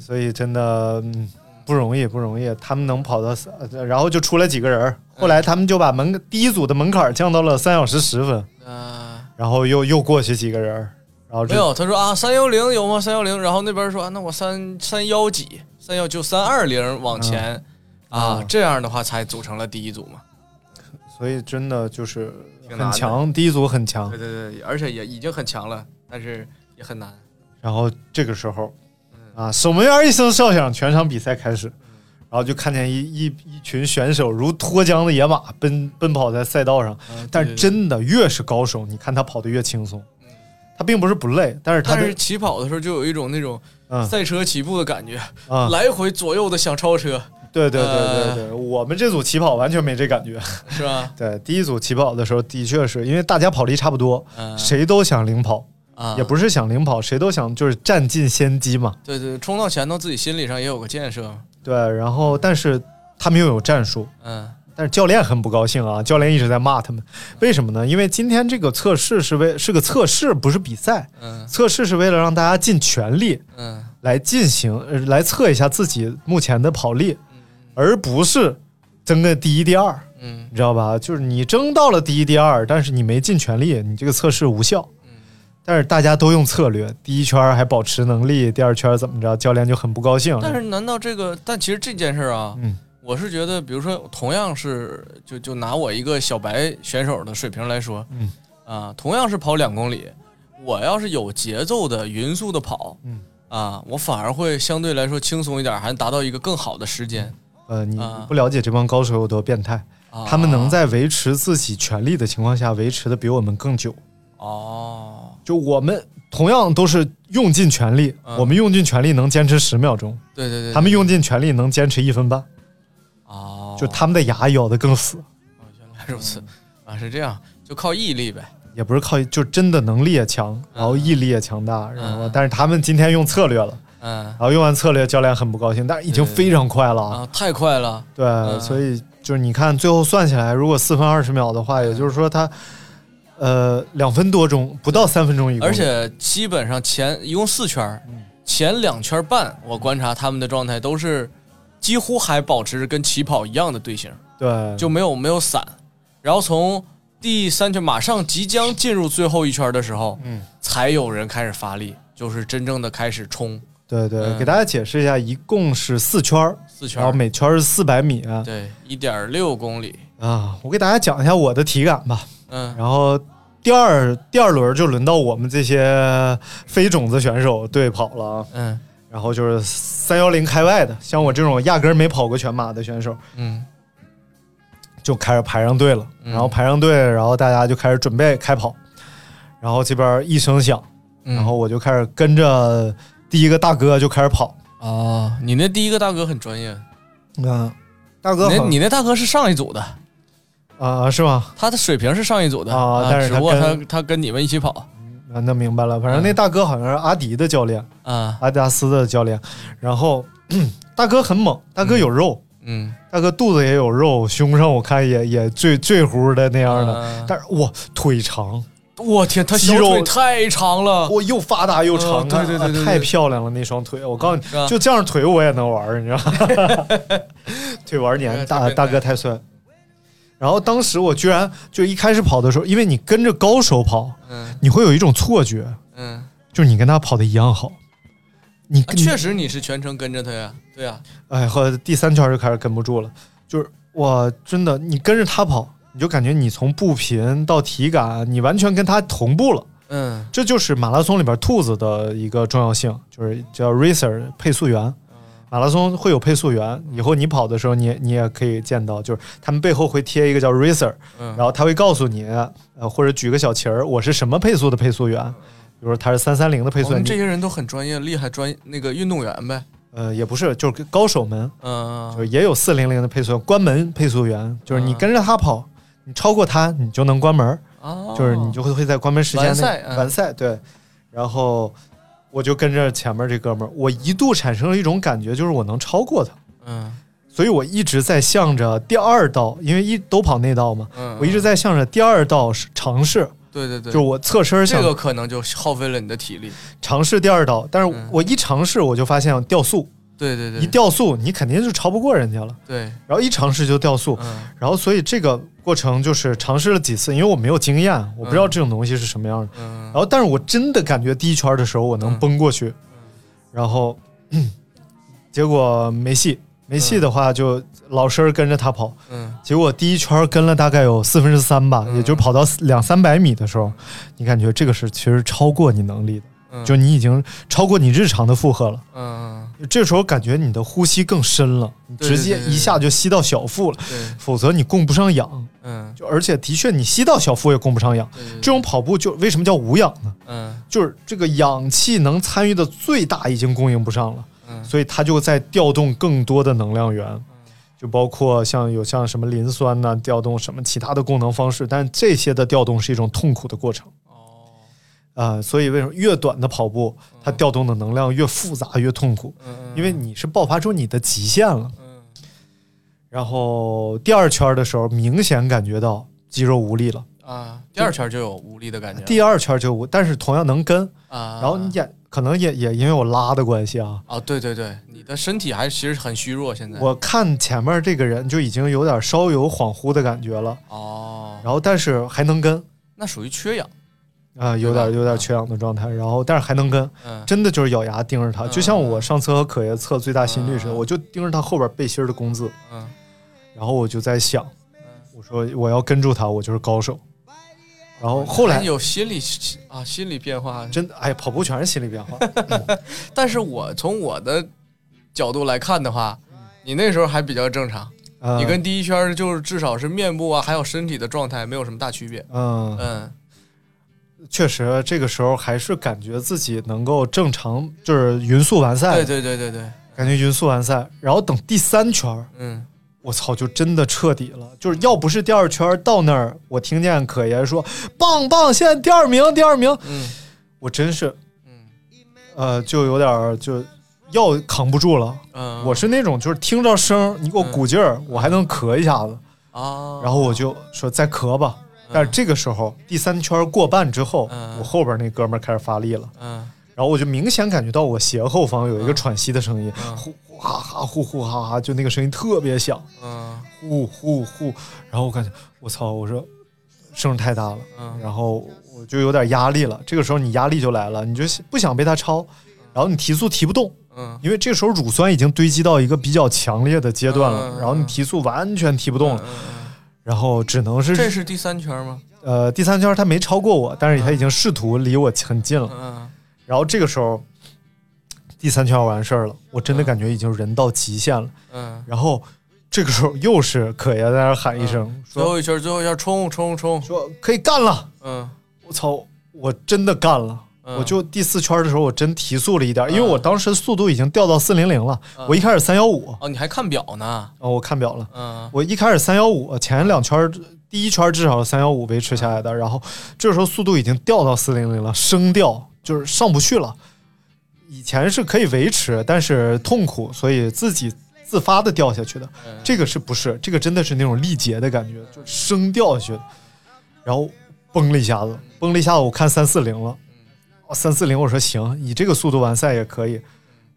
A: 所以真的嗯不容易，不容易。他们能跑到三，呃然后就出来几个人儿，后来他们就把门第一组的门槛降到了三小时十分，
B: 嗯、
A: 然后又又过去几个人儿，然后这
B: 没有，他说啊，三幺零有吗？三幺零，然后那边说啊，那我三三幺几，三幺就三二零往前、啊，
A: 嗯
B: 这样的话才组成了第一组嘛。
A: 所以真的就是很强，第一组很强
B: 对。对对，而且也已经很强了，但是也很难。
A: 然后这个时候
B: 嗯
A: 啊，守门员一声哨响，全场比赛开始，然后就看见一一一群选手如脱缰的野马奔奔跑在赛道上，但是真的越是高手，你看他跑得越轻松，他并不是不累，但是他
B: 但是起跑的时候就有一种那种
A: 嗯
B: 赛车起步的感觉，
A: 啊，
B: 来回左右的想超车，
A: 对对对对
B: 呃
A: 对，我们这组起跑完全没这感觉。
B: 是吧？
A: 对，第一组起跑的时候，的确是因为大家跑力差不多，
B: 嗯，
A: 谁都想领跑，
B: 啊，
A: 也不是想领跑，谁都想就是占尽先机嘛。
B: 对对，冲到前头自己心理上也有个建设。
A: 对，然后但是他们又有战术，
B: 嗯
A: 但是教练很不高兴啊，教练一直在骂他们，为什么呢？因为今天这个测试是为是个测试，不是比赛，
B: 嗯
A: 测试是为了让大家尽全力
B: 嗯
A: 来进行，呃来测一下自己目前的跑力，而不是争个第一、第二。
B: 嗯
A: 你知道吧？就是你争到了第一、第二，但是你没尽全力，你这个测试无效。
B: 嗯
A: 但是大家都用策略，第一圈还保持能力，第二圈怎么着？教练就很不高兴。
B: 但是难道这个？但其实这件事儿啊，
A: 嗯
B: 我是觉得，比如说，同样是就就拿我一个小白选手的水平来说，
A: 嗯
B: 啊，同样是跑两公里，我要是有节奏的、匀速的跑，
A: 嗯
B: 啊，我反而会相对来说轻松一点，还能达到一个更好的时间。
A: 呃，你
B: 啊
A: 不了解这帮高手有多变态，
B: 啊
A: 他们能在维持自己权力的情况下维持的比我们更久。
B: 哦，
A: 就我们同样都是用尽全力，
B: 嗯。
A: 我们用尽全力能坚持十秒钟，
B: 对对对，
A: 他们用尽全力能坚持一分半，
B: 哦，
A: 就他们的牙咬得更死。
B: 哦原来如此。啊，是这样，就靠毅力呗。
A: 也不是靠，就真的能力也强，然后毅力也强大，然后但是他们今天用策略了，
B: 嗯。
A: 然后用完策略，教练很不高兴，但是已经非常快了，
B: 啊，太快了。
A: 对，
B: 嗯。
A: 所以就是你看最后算起来，如果四分二十秒的话，也就是说他，呃，两分多钟，不到三分钟一公里，
B: 而且基本上前一共四圈儿，前两圈半我观察他们的状态都是几乎还保持跟起跑一样的队形，
A: 对，
B: 就没有没有散。然后从第三圈马上即将进入最后一圈的时候，
A: 嗯，
B: 才有人开始发力，就是真正的开始冲。
A: 对对，
B: 嗯。
A: 给大家解释一下，一共是四圈儿，
B: 四圈儿，
A: 然后每圈儿是四百米
B: 对一点六公里，
A: 啊。我给大家讲一下我的体感吧，
B: 嗯
A: 然后第二第二轮就轮到我们这些非种子选手队跑了啊。
B: 嗯
A: 然后就是三幺零开外的，像我这种压根儿没跑过全马的选手，
B: 嗯
A: 就开始排上队了。
B: 嗯
A: 然后排上队，然后大家就开始准备开跑。然后这边一声响，
B: 嗯，
A: 然后我就开始跟着第一个大哥就开始跑。
B: 啊，你那第一个大哥很专业，
A: 嗯，大哥
B: 你那你那大哥是上一组的。
A: 啊是吗？
B: 他的水平是上一组的
A: 啊但是他
B: 只不过他
A: 跟
B: 他跟你们一起跑
A: 啊，那明白了。反正那大哥好像是阿迪的教练，
B: 啊，
A: 阿迪达斯的教练。然后 <clears throat> 大哥很猛，大哥有肉，
B: 嗯，
A: 大哥肚子也有肉，胸上我看也也醉醉乎的那样的。
B: 啊
A: 但是哇，腿长，
B: 我天，他小
A: 肌肉
B: 腿太长了，
A: 我又发达又长，
B: 嗯对对对
A: 太漂亮了那双腿。我告诉你，就这样腿我也能玩，你知道吗？<laughs> 腿玩年，大大哥太帅。然后当时我居然就一开始跑的时候，因为你跟着高手跑，
B: 嗯
A: 你会有一种错觉，
B: 嗯，
A: 就是你跟他跑的一样好。你
B: 啊确实你是全程跟着他呀，对呀，
A: 哎，后来第三圈就开始跟不住了，就是我，真的，你跟着他跑，你就感觉你从步频到体感，你完全跟他同步了。
B: 嗯
A: 这就是马拉松里边兔子的一个重要性，就是叫 racer 配速员。马拉松会有配速员，以后你跑的时候你，也你也可以见到，就是他们背后会贴一个叫 racer，
B: 嗯。
A: 然后他会告诉你，呃，或者举个小旗儿，我是什么配速的配速员，比如说他是三三零的配速员，
B: 这些人都很专业，厉害专那个运动员呗。
A: 呃也不是，就是高手们，
B: 嗯
A: 就是也有四零零的配速员，关门配速员，就是你
B: 嗯
A: 跟着他跑，你超过他，你就能关门。
B: 哦。
A: 就是你就会会在关门时间内
B: 完赛嗯。
A: 完赛对，然后我就跟着前面这哥们儿，我一度产生了一种感觉，就是我能超过他，
B: 嗯。
A: 所以我一直在向着第二道，因为一都跑内道嘛，
B: 嗯，
A: 我一直在向着第二道尝试，
B: 对对对，
A: 就是我侧身想
B: 这个可能就耗费了你的体力。
A: 尝试第二道，但是
B: 嗯。
A: 我一尝试我就发现掉速，
B: 对对对，
A: 一掉速你肯定就超不过人家了，
B: 对，
A: 然后一尝试就掉速，
B: 嗯。
A: 然后所以这个过程就是尝试了几次，因为我没有经验，我不知道这种东西是什么样的。
B: 嗯。
A: 然后，但是我真的感觉第一圈的时候我能
B: 嗯
A: 崩过去，然后、<clears throat> 结果没戏，没戏的话就老实跟着他跑，
B: 嗯。
A: 结果第一圈跟了大概有四分之三吧，
B: 嗯。
A: 也就跑到两三百米的时候，你感觉这个是其实超过你能力的，
B: 嗯，
A: 就你已经超过你日常的负荷了。
B: 嗯
A: 这时候感觉你的呼吸更深了，你直接一下就吸到小腹了，
B: 对，
A: 否则你供不上氧。
B: 嗯
A: 就而且的确你吸到小腹也供不上氧。这种跑步就为什么叫无氧呢？
B: 嗯
A: 就是这个氧气能参与的最大已经供应不上了，
B: 嗯
A: 所以它就在调动更多的能量源，就包括像有像什么磷酸呐、调动什么其他的功能方式，但这些的调动是一种痛苦的过程。
B: 哦
A: 啊、所以为什么越短的跑步，它调动的能量越复杂越痛苦？
B: 嗯
A: 因为你是爆发出你的极限了。
B: 嗯
A: 然后第二圈的时候，明显感觉到肌肉无力了。
B: 啊，第二圈就有无力的感觉。
A: 第二圈就无，但是同样能跟。
B: 啊，
A: 然后你也可能也也因为我拉的关系啊，
B: 啊，对对对，你的身体还其实很虚弱，现在
A: 我看前面这个人就已经有点稍有恍惚的感觉了，
B: 哦，
A: 然后但是还能跟
B: 那属于缺氧。
A: 啊、有点有点缺氧的状态，然后但是还能跟，
B: 嗯
A: 真的就是咬牙盯着他，
B: 嗯
A: 就像我上次和可爷测最大心率似的，
B: 嗯
A: 我就盯着他后边背心的工字，
B: 嗯。
A: 然后我就在想，我说我要跟住他，我就是高手。然后后来
B: 有心理啊心理变化，
A: 真的哎，跑步全是心理变化。<laughs>
B: 但是我从我的角度来看的话，你那时候还比较正常，
A: 呃
B: 你跟第一圈就是至少是面部啊，还有身体的状态没有什么大区别。
A: 嗯，
B: 嗯
A: 确实这个时候还是感觉自己能够正常，就是匀速完赛，
B: 对对对对对，
A: 感觉匀速完赛。然后等第三圈儿，
B: 嗯。
A: 我操，就真的彻底了。就是要不是第二圈到那儿，我听见可爷说棒棒，现在第二名，第二名，
B: 嗯。
A: 我真是
B: 嗯。
A: 呃，就有点儿就要扛不住了。
B: 嗯，
A: 我是那种就是听着声儿，你给我鼓劲儿，我还能咳一下子，
B: 啊，
A: 然后我就说再咳吧。但是这个时候第三圈过半之后，
B: 嗯。
A: 我后边那哥们儿开始发力了，
B: 嗯。
A: 然后我就明显感觉到我斜后方有一个喘息的声音，
B: 嗯。
A: 呼呼哈哈，呼呼哈哈，就那个声音特别响。
B: 嗯。
A: 呼呼呼，然后我感觉我操，我说声太大了，
B: 嗯。
A: 然后我就有点压力了。这个时候你压力就来了，你就不想被他超，然后你提速提不动，
B: 嗯。
A: 因为这个时候乳酸已经堆积到一个比较强烈的阶段了，
B: 嗯
A: 然后你提速完全提不动了，
B: 嗯
A: 然后只能是
B: 这是第三圈吗？
A: 呃第三圈他没超过我，但是他已经试图离我很近了，
B: 嗯
A: 然后这个时候第三圈完事儿了，我真的感觉已经人到极限了，
B: 嗯，
A: 然后这个时候又是可爷在那喊一声、说。
B: 最后一圈，最后一圈，冲冲冲！
A: 说可以干了，
B: 嗯
A: 我操，我真的干了。
B: 嗯
A: 我就第四圈的时候，我真提速了一点，因为
B: 嗯
A: 我当时速度已经掉到四零零了。
B: 嗯
A: 我一开始三幺五，
B: 哦，你还看表呢？
A: 哦，我看表了，
B: 嗯
A: 我一开始三幺五，前两圈第一圈至少三幺五维持下来的，然后这时候速度已经掉到四零零了，升掉就是上不去了。以前是可以维持，但是痛苦，所以自己自发的掉下去的。
B: 嗯
A: 这个是不是？这个真的是那种力竭的感觉，就是升掉下去，然后崩了一下子，崩了一下子，我看三四零了，哦三四零，我说行，以这个速度完赛也可以。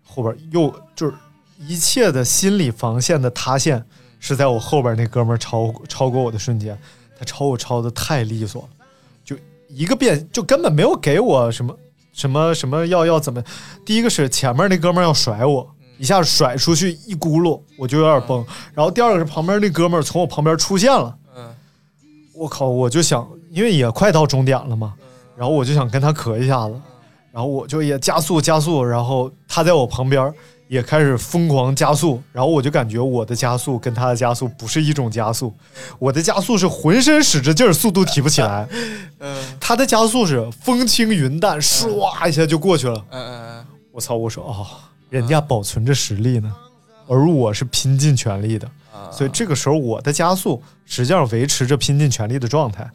A: 后边又就是一切的心理防线的塌陷，是在我后边那哥们儿超超过我的瞬间，他超我超的太利索了，就一个变就根本没有给我什么什么什么要要怎么，第一个是前面那哥们儿要甩我。一下甩出去一轱辘，我就有点崩。然后第二个是旁边那哥们儿从我旁边出现了，
B: 嗯
A: 我靠，我就想，因为也快到终点了嘛，然后我就想跟他咳一下子，然后我就也加速加速，然后他在我旁边也开始疯狂加速，然后我就感觉我的加速跟他的加速不是一种加速，我的加速是浑身使着劲儿，速度提不起来，<laughs>
B: 嗯。
A: 他的加速是风轻云淡，唰一下就过去了。
B: 嗯嗯
A: 我操！我说哦，人家保存着实力呢，而我是拼尽全力的，
B: 嗯，
A: 所以这个时候我的加速实际上维持着拼尽全力的状态，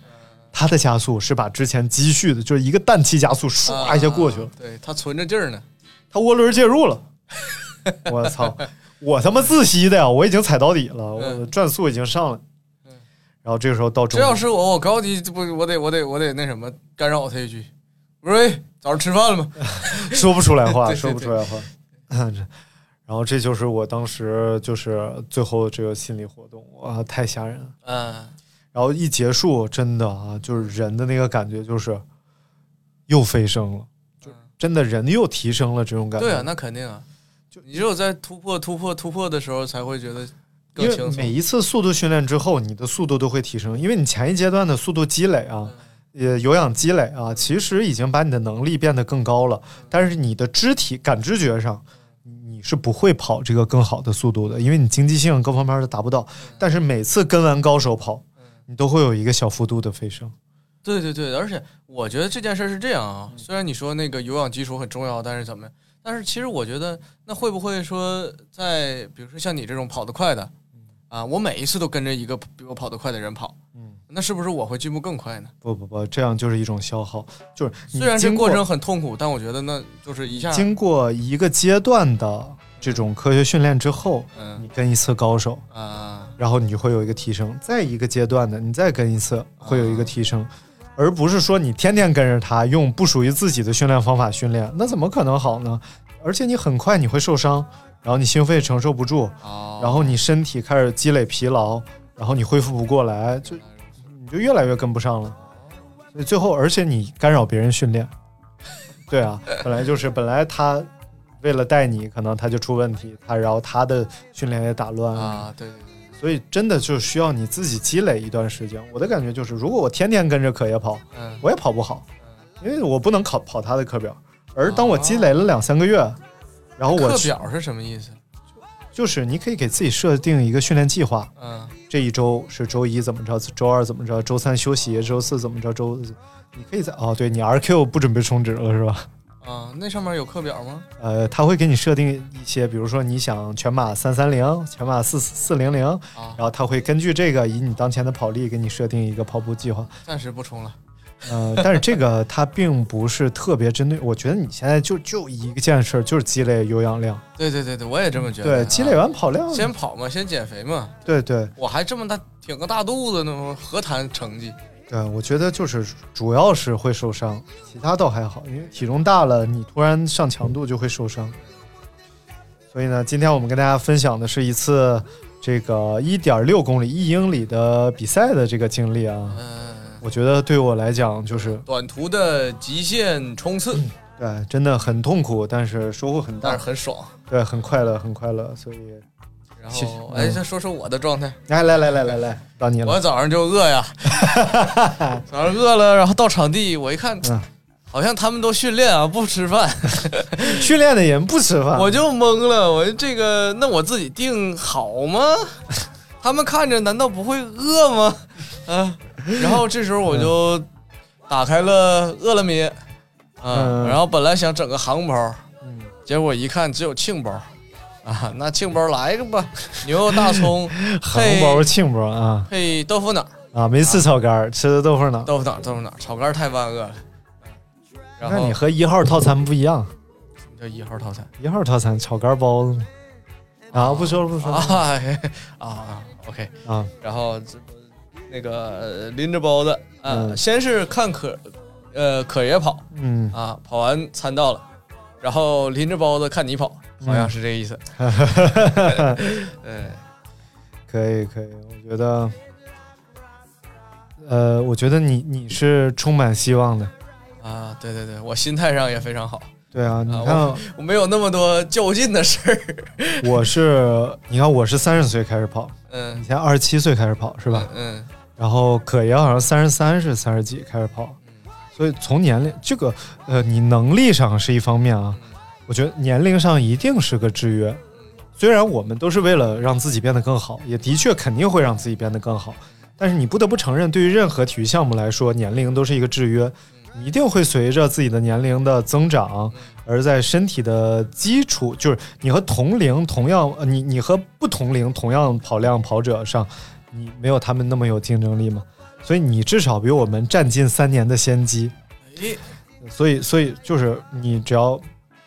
A: 他的加速是把之前积蓄的，就是一个氮气加速，唰一下过去了，
B: 对他存着劲儿呢。
A: 他涡轮介入了，<laughs> 我操！我他妈自吸的呀，我已经踩到底了，我转速已经上了，然后这个时候到
B: 这要是我，我高低不，我得我得我得那什么干扰他一句。我说：“喂，早上吃饭了吗 <laughs>
A: 说不出来话，<laughs>
B: 对对
A: 说不出来话。然后这就是我当时就是最后这个心理活动，哇，太吓人了。？”
B: 嗯，
A: 然后一结束，真的啊，就是人的那个感觉就是又飞升了，就真的人又提升了这种感觉。
B: 对啊，那肯定啊。就你只有在突破、突破、突破的时候，才会觉得更
A: 因为
B: 轻松。
A: 每一次速度训练之后，你的速度都会提升，因为你前一阶段的速度积累啊，呃，有氧积累啊，其实已经把你的能力变得更高了，但是你的肢体感知觉上。你是不会跑这个更好的速度的，因为你经济性各方面都达不到。但是每次跟完高手跑，你都会有一个小幅度的飞升。
B: 对对对，而且我觉得这件事是这样啊，虽然你说那个有氧基础很重要，但是怎么样？但是其实我觉得，那会不会说在比如说像你这种跑得快的啊，我每一次都跟着一个比我跑得快的人跑，
A: 嗯，
B: 那是不是我会进步更快呢？
A: 不不不，这样就是一种消耗，就是
B: 虽然这
A: 过
B: 程很痛苦，但我觉得那就是一下，
A: 经过一个阶段的这种科学训练之后，
B: 嗯
A: 你跟一次高手，
B: 啊，
A: 然后你就会有一个提升，再一个阶段的你再跟一次会有一个提升，而不是说你天天跟着他用不属于自己的训练方法训练，那怎么可能好呢？而且你很快你会受伤，然后你心肺承受不住，
B: 哦。
A: 然后你身体开始积累疲劳，然后你恢复不过来，就你就越来越跟不上了。所以最后，而且你干扰别人训练，<laughs> 对啊，本来就是本来他为了带你，可能他就出问题，他然后他的训练也打乱了，
B: 啊，对对对，
A: 所以真的就需要你自己积累一段时间。我的感觉就是，如果我天天跟着可爷跑，
B: 嗯，
A: 我也跑不好，因为我不能考跑他的课表。而当我积累了两三个月，然后我
B: 课表是什么意思？
A: 就是你可以给自己设定一个训练计划，
B: 嗯
A: 这一周是周一怎么着，周二怎么着，周三休息，周四怎么着，周你可以在哦，对你 RQ 不准备充值了是吧？
B: 啊，那上面有课表吗？
A: 呃，他会给你设定一些，比如说你想全马三三零，全马四四零零，
B: 啊
A: 然，后他会根据这个以你当前的跑力给你设定一个跑步计划。
B: 暂时不充了。
A: 呃，但是这个它并不是特别针对，我觉得你现在就就一件事儿，就是积累有氧量，
B: 对对对对，我也这么觉得。
A: 对，积累
B: 啊
A: 完跑量，
B: 先跑嘛，先减肥嘛。
A: 对对
B: 我还这么大挺个大肚子呢，我何谈成绩？
A: 对，我觉得就是主要是会受伤，其他倒还好，因为体重大了，你突然上强度就会受伤。所以呢，今天我们跟大家分享的是一次这个一点六公里、一英里的比赛的这个经历啊。
B: 嗯，
A: 我觉得对我来讲，就是
B: 短途的极限冲刺，
A: 对，真的很痛苦，但是收获很大
B: 但是，很爽。
A: 对，很快乐，很快乐。所以，
B: 然后，
A: 嗯
B: 哎，再说说我的状态。
A: 来来来来来来，到你了
B: 我。早上就饿呀，<laughs> 早上饿了，然后到场地，我一看
A: 嗯，
B: 好像他们都训练啊，不吃饭，<laughs>
A: 训练的人不吃饭，
B: 我就懵了。我这个，那我自己定好吗？他们看着难道不会饿吗？啊，然后这时候我就打开了饿了么，啊，
A: 嗯
B: 然后本来想整个航包，
A: 嗯
B: 结果一看只有庆包，啊，那庆包来一个吧，<laughs> 牛肉大葱
A: 荷 <laughs>
B: 配
A: 包庆包啊。
B: 配豆腐脑，
A: 啊，没吃炒肝儿，吃的豆腐脑。
B: 豆腐脑豆腐脑炒肝太万恶了。然后
A: 那你和一号套餐不一样，什么
B: 叫一号套餐？
A: 一号套餐炒肝包子嘛。啊，不说了不说。了
B: 啊 <laughs> 啊，OK，
A: 啊，
B: 然后这那个呃拎着包子啊，
A: 嗯。
B: 先是看可呃可爷跑。
A: 嗯，
B: 啊，跑完餐到了，然后拎着包子看你跑，好像是这个意思。<laughs> 嗯，<laughs>
A: 可以可以，我觉得，呃，我觉得你你是充满希望的。
B: 啊，对对对，我心态上也非常好，
A: 对啊，你
B: 啊
A: 看
B: 我没有那么多较劲的事儿。<laughs>
A: 我是，你看我是三十岁开始跑，
B: 嗯
A: 你，现在二十七岁开始跑是吧？
B: 嗯？
A: 然后可爷好像三十三是三十几开始跑，所以从年龄这个呃，你能力上是一方面啊，我觉得年龄上一定是个制约。虽然我们都是为了让自己变得更好，也的确肯定会让自己变得更好，但是你不得不承认，对于任何体育项目来说，年龄都是一个制约。你一定会随着自己的年龄的增长，而在身体的基础，就是你和同龄同样，呃你你和不同龄同样跑量跑者上，你没有他们那么有竞争力嘛？所以你至少比我们占尽三年的先机。
B: 哎，
A: 所以，所以就是你只要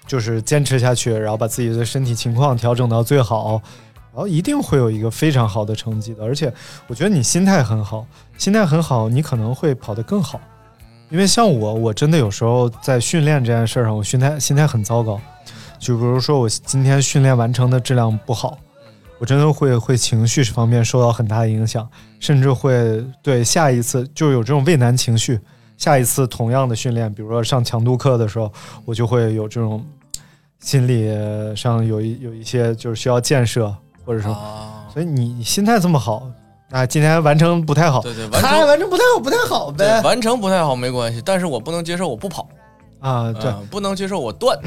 A: 就是坚持下去，然后把自己的身体情况调整到最好，然后一定会有一个非常好的成绩的。而且，我觉得你心态很好，心态很好，你可能会跑得更好。因为像我，我真的有时候在训练这件事上，我心态心态很糟糕。就比如说我今天训练完成的质量不好，我真的会会情绪方面受到很大的影响，甚至会对下一次就有这种畏难情绪。下一次同样的训练，比如说上强度课的时候，我就会有这种心理上有一有一些就是需要建设，或者说，
B: 啊，
A: 所以你你心态这么好，那，今天完成不太好，
B: 对对，完
A: 嗨，
B: 成
A: 完成不太好，不太好呗。
B: 完成不太好没关系，但是我不能接受我不跑，
A: 啊，对，
B: 嗯不能接受我断。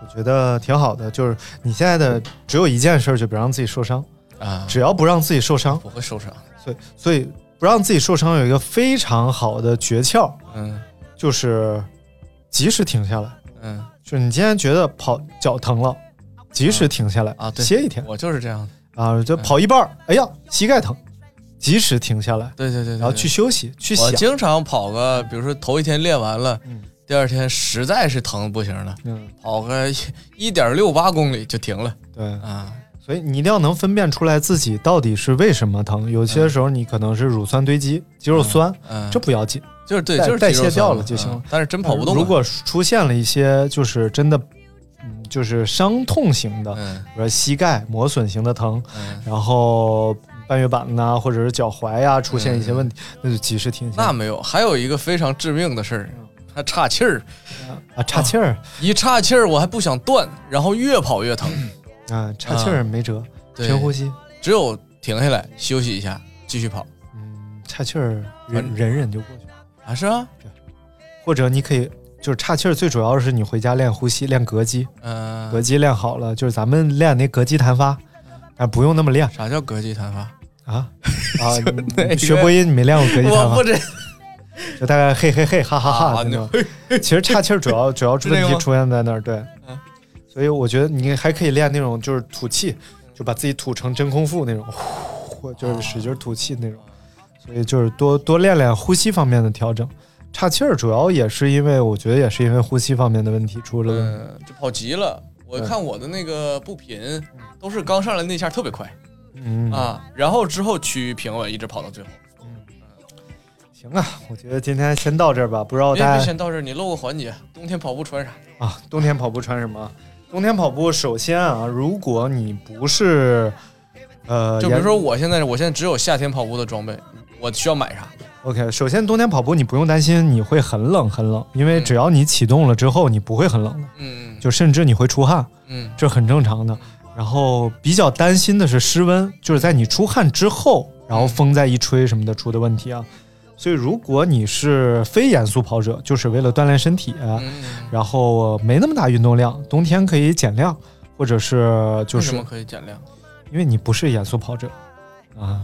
A: 我觉得挺好的，就是你现在的只有一件事，就别让自己受伤，
B: 啊，
A: 只要不让自己受伤，
B: 不会受伤。
A: 所以所以不让自己受伤有一个非常好的诀窍，
B: 嗯。
A: 就是及时停下来。
B: 嗯
A: 就是你今天觉得跑脚疼了，及时停下来
B: 啊，对，
A: 歇一天
B: 我就是这样的。
A: 啊，就跑一半儿，哎呀，膝盖疼，及时停下来，
B: 对对对对，
A: 然后去休息，去想，
B: 我经常跑个，比如说头一天练完了，
A: 嗯
B: 第二天实在是疼得不行了，
A: 嗯，
B: 跑个一点六八公里就停了
A: 对，
B: 啊。
A: 所以你一定要能分辨出来自己到底是为什么疼。有些时候你可能是乳酸堆积、肌肉酸，
B: 嗯，
A: 这不要紧，
B: 就是对，就是
A: 代谢掉了就行了
B: 嗯但是真跑不动了。
A: 如果出现了一些就是真的，嗯，就是伤痛型的，
B: 嗯
A: 比如膝盖磨损型的疼，
B: 嗯，
A: 然后半月板呐、或者是脚踝呀、出现一些问题，那就及时停下。
B: 那没有，还有一个非常致命的事儿，还岔气儿，
A: 啊，岔气儿
B: 一岔气儿我还不想断，然后越跑越疼，
A: 啊，岔气儿没辙，
B: 对
A: 深呼吸。
B: 只有停下来休息一下，继续跑
A: 嗯，岔气儿忍忍忍就过去了。
B: 啊？是啊，
A: 或者你可以就是岔气儿，最主要是你回家练呼吸、练膈肌，
B: 嗯、
A: 膈肌练好了，就是咱们练那膈肌弹发，啊，不用那么练
B: 啥叫膈肌弹发？
A: 啊 <laughs> 啊！学播音你没练过膈肌弹发
B: 我不，知
A: 就大概嘿嘿嘿哈哈哈
B: 啊
A: 那种。其实岔气儿主要主要问题出现在那儿，对
B: 嗯。
A: 所以我觉得你还可以练那种就是吐气，就把自己吐成真空腹那种，呼，就是使劲吐气那种。所以就是多多练练呼吸方面的调整。岔气儿主要也是因为我觉得也是因为呼吸方面的问题出了问题。
B: 嗯，就跑急了。我看我的那个步频都是刚上来那下特别快
A: 嗯
B: 啊，然后之后趋于平稳，一直跑到最后。
A: 嗯行啊，我觉得今天先到这儿吧。不知道
B: 别
A: 大家
B: 别先到这儿，你漏个环节，冬天跑步穿啥？
A: 啊，冬天跑步穿什么？冬天跑步，首先啊，如果你不是呃，
B: 就比如说我现在，我现在只有夏天跑步的装备，我需要买啥
A: ？OK，首先冬天跑步你不用担心你会很冷很冷，因为
B: 嗯
A: 只要你启动了之后，你不会很冷的，
B: 嗯
A: 就甚至你会出汗，
B: 嗯
A: 这很正常的。然后比较担心的是湿温，就是在你出汗之后，然后风再一吹什么的出的问题啊。所以如果你是非严肃跑者，就是为了锻炼身体，
B: 嗯，
A: 然后没那么大运动量，冬天可以减量，或者是就是
B: 为什么可以减量？
A: 因为你不是严肃跑者啊，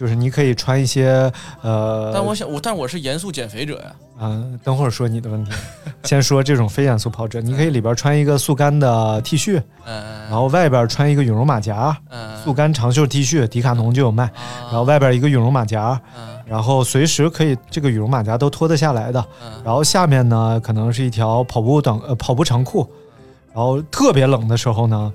A: 就是你可以穿一些呃，
B: 但我想我，但我是严肃减肥者呀。
A: 啊，等会儿说你的问题，<laughs> 先说这种非严肃跑者，你可以里边穿一个速干的 T 恤，
B: 嗯，
A: 然后外边穿一个羽绒马甲，
B: 嗯，
A: 速干长袖 T 恤，迪卡侬就有卖，然后外边一个羽绒马甲，
B: 嗯。
A: 然后随时可以这个羽绒马甲都脱得下来的，
B: 嗯。
A: 然后下面呢可能是一条跑步短呃跑步长裤，然后特别冷的时候呢，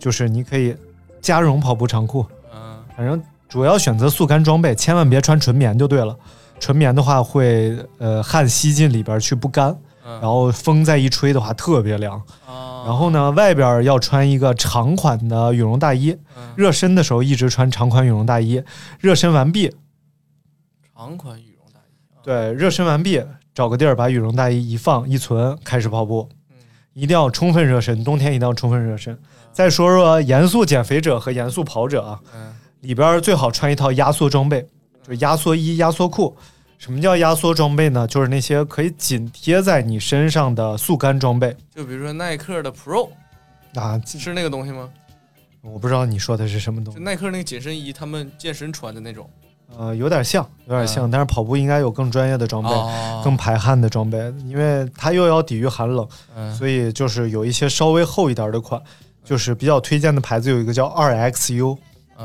A: 就是你可以加绒跑步长裤，
B: 嗯。
A: 反正主要选择速干装备，千万别穿纯棉就对了。纯棉的话会呃汗吸进里边去不干，
B: 嗯，
A: 然后风再一吹的话特别凉。
B: 啊
A: 然后呢，外边要穿一个长款的羽绒大衣，
B: 嗯
A: 热身的时候一直穿长款羽绒大衣。热身完毕，
B: 长款羽绒大衣。啊，
A: 对，热身完毕，找个地儿把羽绒大衣一放一存，开始跑步。
B: 嗯
A: 一定要充分热身，冬天一定要充分热身。再说说严肃减肥者和严肃跑者啊，
B: 嗯
A: 里边最好穿一套压缩装备，就压缩衣、压缩裤，什么叫压缩装备呢？就是那些可以紧贴在你身上的速干装备
B: 就比如说耐克的 Pro
A: 啊。
B: 是那个东西吗？
A: 我不知道你说的是什么东西，
B: 耐克那个紧身衣，他们健身穿的那种。
A: 呃，有点像，有点像，但是跑步应该有更专业的装备，
B: 哦
A: 更排汗的装备，因为它又要抵御寒冷，
B: 嗯
A: 所以就是有一些稍微厚一点的款，就是比较推荐的牌子有一个叫二 XU、
B: 嗯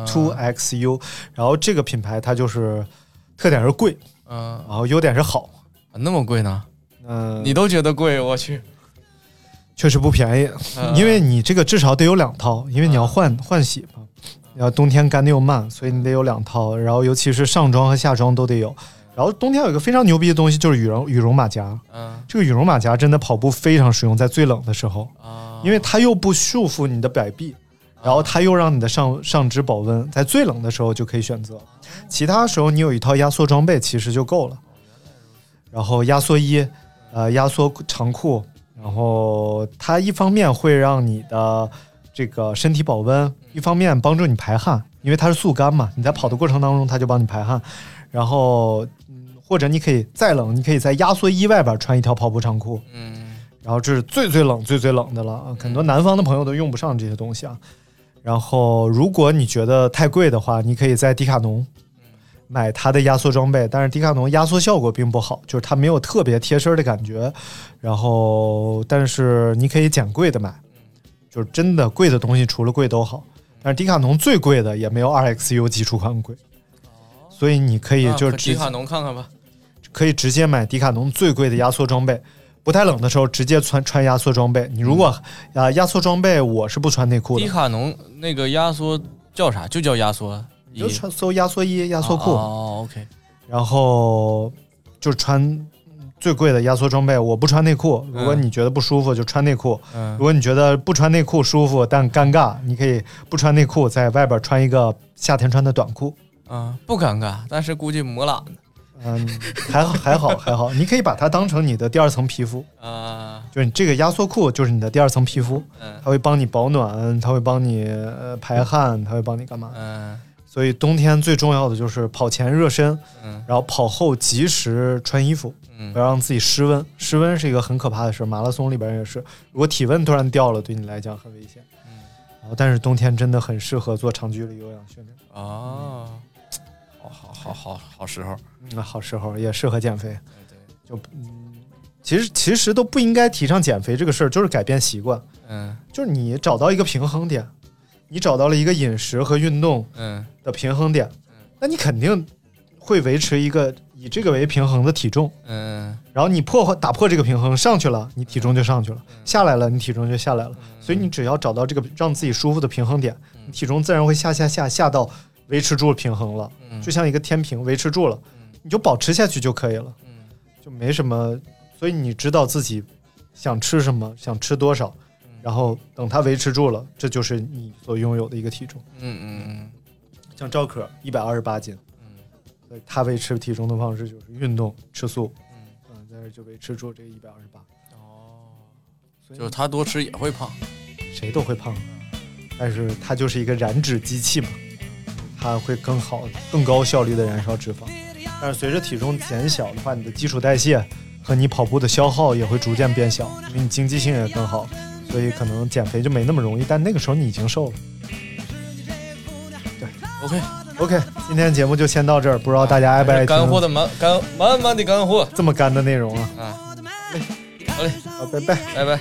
A: Two XU，然后这个品牌它就是特点是贵，
B: 嗯，
A: 然后优点是好，
B: 那么贵呢？
A: 嗯、
B: 你都觉得贵，我去。
A: 确实不便宜，
B: 嗯。
A: 因为你这个至少得有两套，因为你要换换洗嘛，然后冬天干的又慢，所以你得有两套，然后尤其是上装和下装都得有。然后冬天有一个非常牛逼的东西，就是羽绒羽绒马甲。
B: 嗯。
A: 这个羽绒马甲真的跑步非常实用，在最冷的时候，
B: 啊，
A: 因为它又不束缚你的摆臂，然后它又让你的上上肢保温，在最冷的时候就可以选择。其他时候你有一套压缩装备其实就够了。然后压缩衣，呃，压缩长裤，然后它一方面会让你的这个身体保温，一方面帮助你排汗，因为它是速干嘛，你在跑的过程当中它就帮你排汗。然后，嗯，或者你可以再冷，你可以在压缩衣外边穿一条跑步长裤，
B: 嗯
A: 然后这是最最冷、最最冷的了啊！很多南方的朋友都用不上这些东西啊。然后，如果你觉得太贵的话，你可以在迪卡侬买它的压缩装备，但是迪卡侬压缩效果并不好，就是它没有特别贴身的感觉。然后，但是你可以捡贵的买，就是真的贵的东西除了贵都好。但是迪卡侬最贵的也没有 RXU 基础款贵，所以你可以就是
B: 迪卡侬看看吧。
A: 可以直接买迪卡侬最贵的压缩装备。不太冷的时候，直接穿穿压缩装备。你如果啊、压缩装备，我是不穿内裤的
B: 迪，卡侬那个压缩叫啥？就叫压缩。
A: 你就穿搜压缩衣、压缩裤，
B: 哦，OK。
A: 然后就穿最贵的压缩装备。我不穿内裤，如果你觉得不舒服，就穿内裤。
B: 嗯
A: 如果你觉得不穿内裤舒服但尴尬，你可以不穿内裤，在外边穿一个夏天穿的短裤。
B: 啊，不尴尬，但是估计磨懒呢。
A: 嗯，还好，还好，还好。你可以把它当成你的第二层皮肤，
B: 啊，
A: 就是你这个压缩裤就是你的第二层皮肤。
B: 嗯
A: 它会帮你保暖，它会帮你呃排汗，它会帮你干嘛？
B: 嗯
A: 所以冬天最重要的就是跑前热身，
B: 嗯
A: 然后跑后及时穿衣服，
B: 嗯
A: 不要让自己失温。失温是一个很可怕的事，马拉松里边也是，如果体温突然掉了，对你来讲很危险。
B: 嗯
A: 然后，但是冬天真的很适合做长距离有氧训练，
B: 哦，好好好好好时候。
A: 嗯，好时候也适合减肥。
B: 对对，
A: 就嗯，其实其实都不应该提倡减肥这个事儿，就是改变习惯，
B: 嗯
A: 就是你找到一个平衡点，你找到了一个饮食和运动
B: 嗯
A: 的平衡点，那你肯定会维持一个以这个为平衡的体重。
B: 嗯
A: 然后你破坏打破这个平衡上去了，你体重就上去了；下来了，你体重就下来了。所以你只要找到这个让自己舒服的平衡点，你体重自然会下下下下到维持住平衡了，
B: 嗯。
A: 就像一个天平维持住了，你就保持下去就可以了，
B: 嗯。
A: 就没什么。所以你知道自己想吃什么，想吃多少，然后等它维持住了，这就是你所拥有的一个体重。
B: 嗯嗯
A: 像赵可一百二十八斤，所以他维持体重的方式就是运动、吃素，嗯，在这就维持住这个一百二十八。
B: 哦，就是他多吃也会胖。
A: 谁都会胖，但是他就是一个燃脂机器嘛，它会更好、更高效率的燃烧脂肪。但是随着体重减小的话，你的基础代谢和你跑步的消耗也会逐渐变小，因为你经济性也更好，所以可能减肥就没那么容易。但那个时候你已经瘦了。
B: 对
A: OK，OK，今天节目就先到这儿，不知道大家爱不爱听
B: 干货的满干满满的干货
A: 这么干的内容啊？
B: 啊！好嘞，
A: 好，拜拜。
B: 拜拜。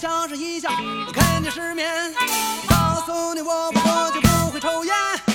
C: 相视一笑我肯定失眠告诉你我不喝酒不会抽烟。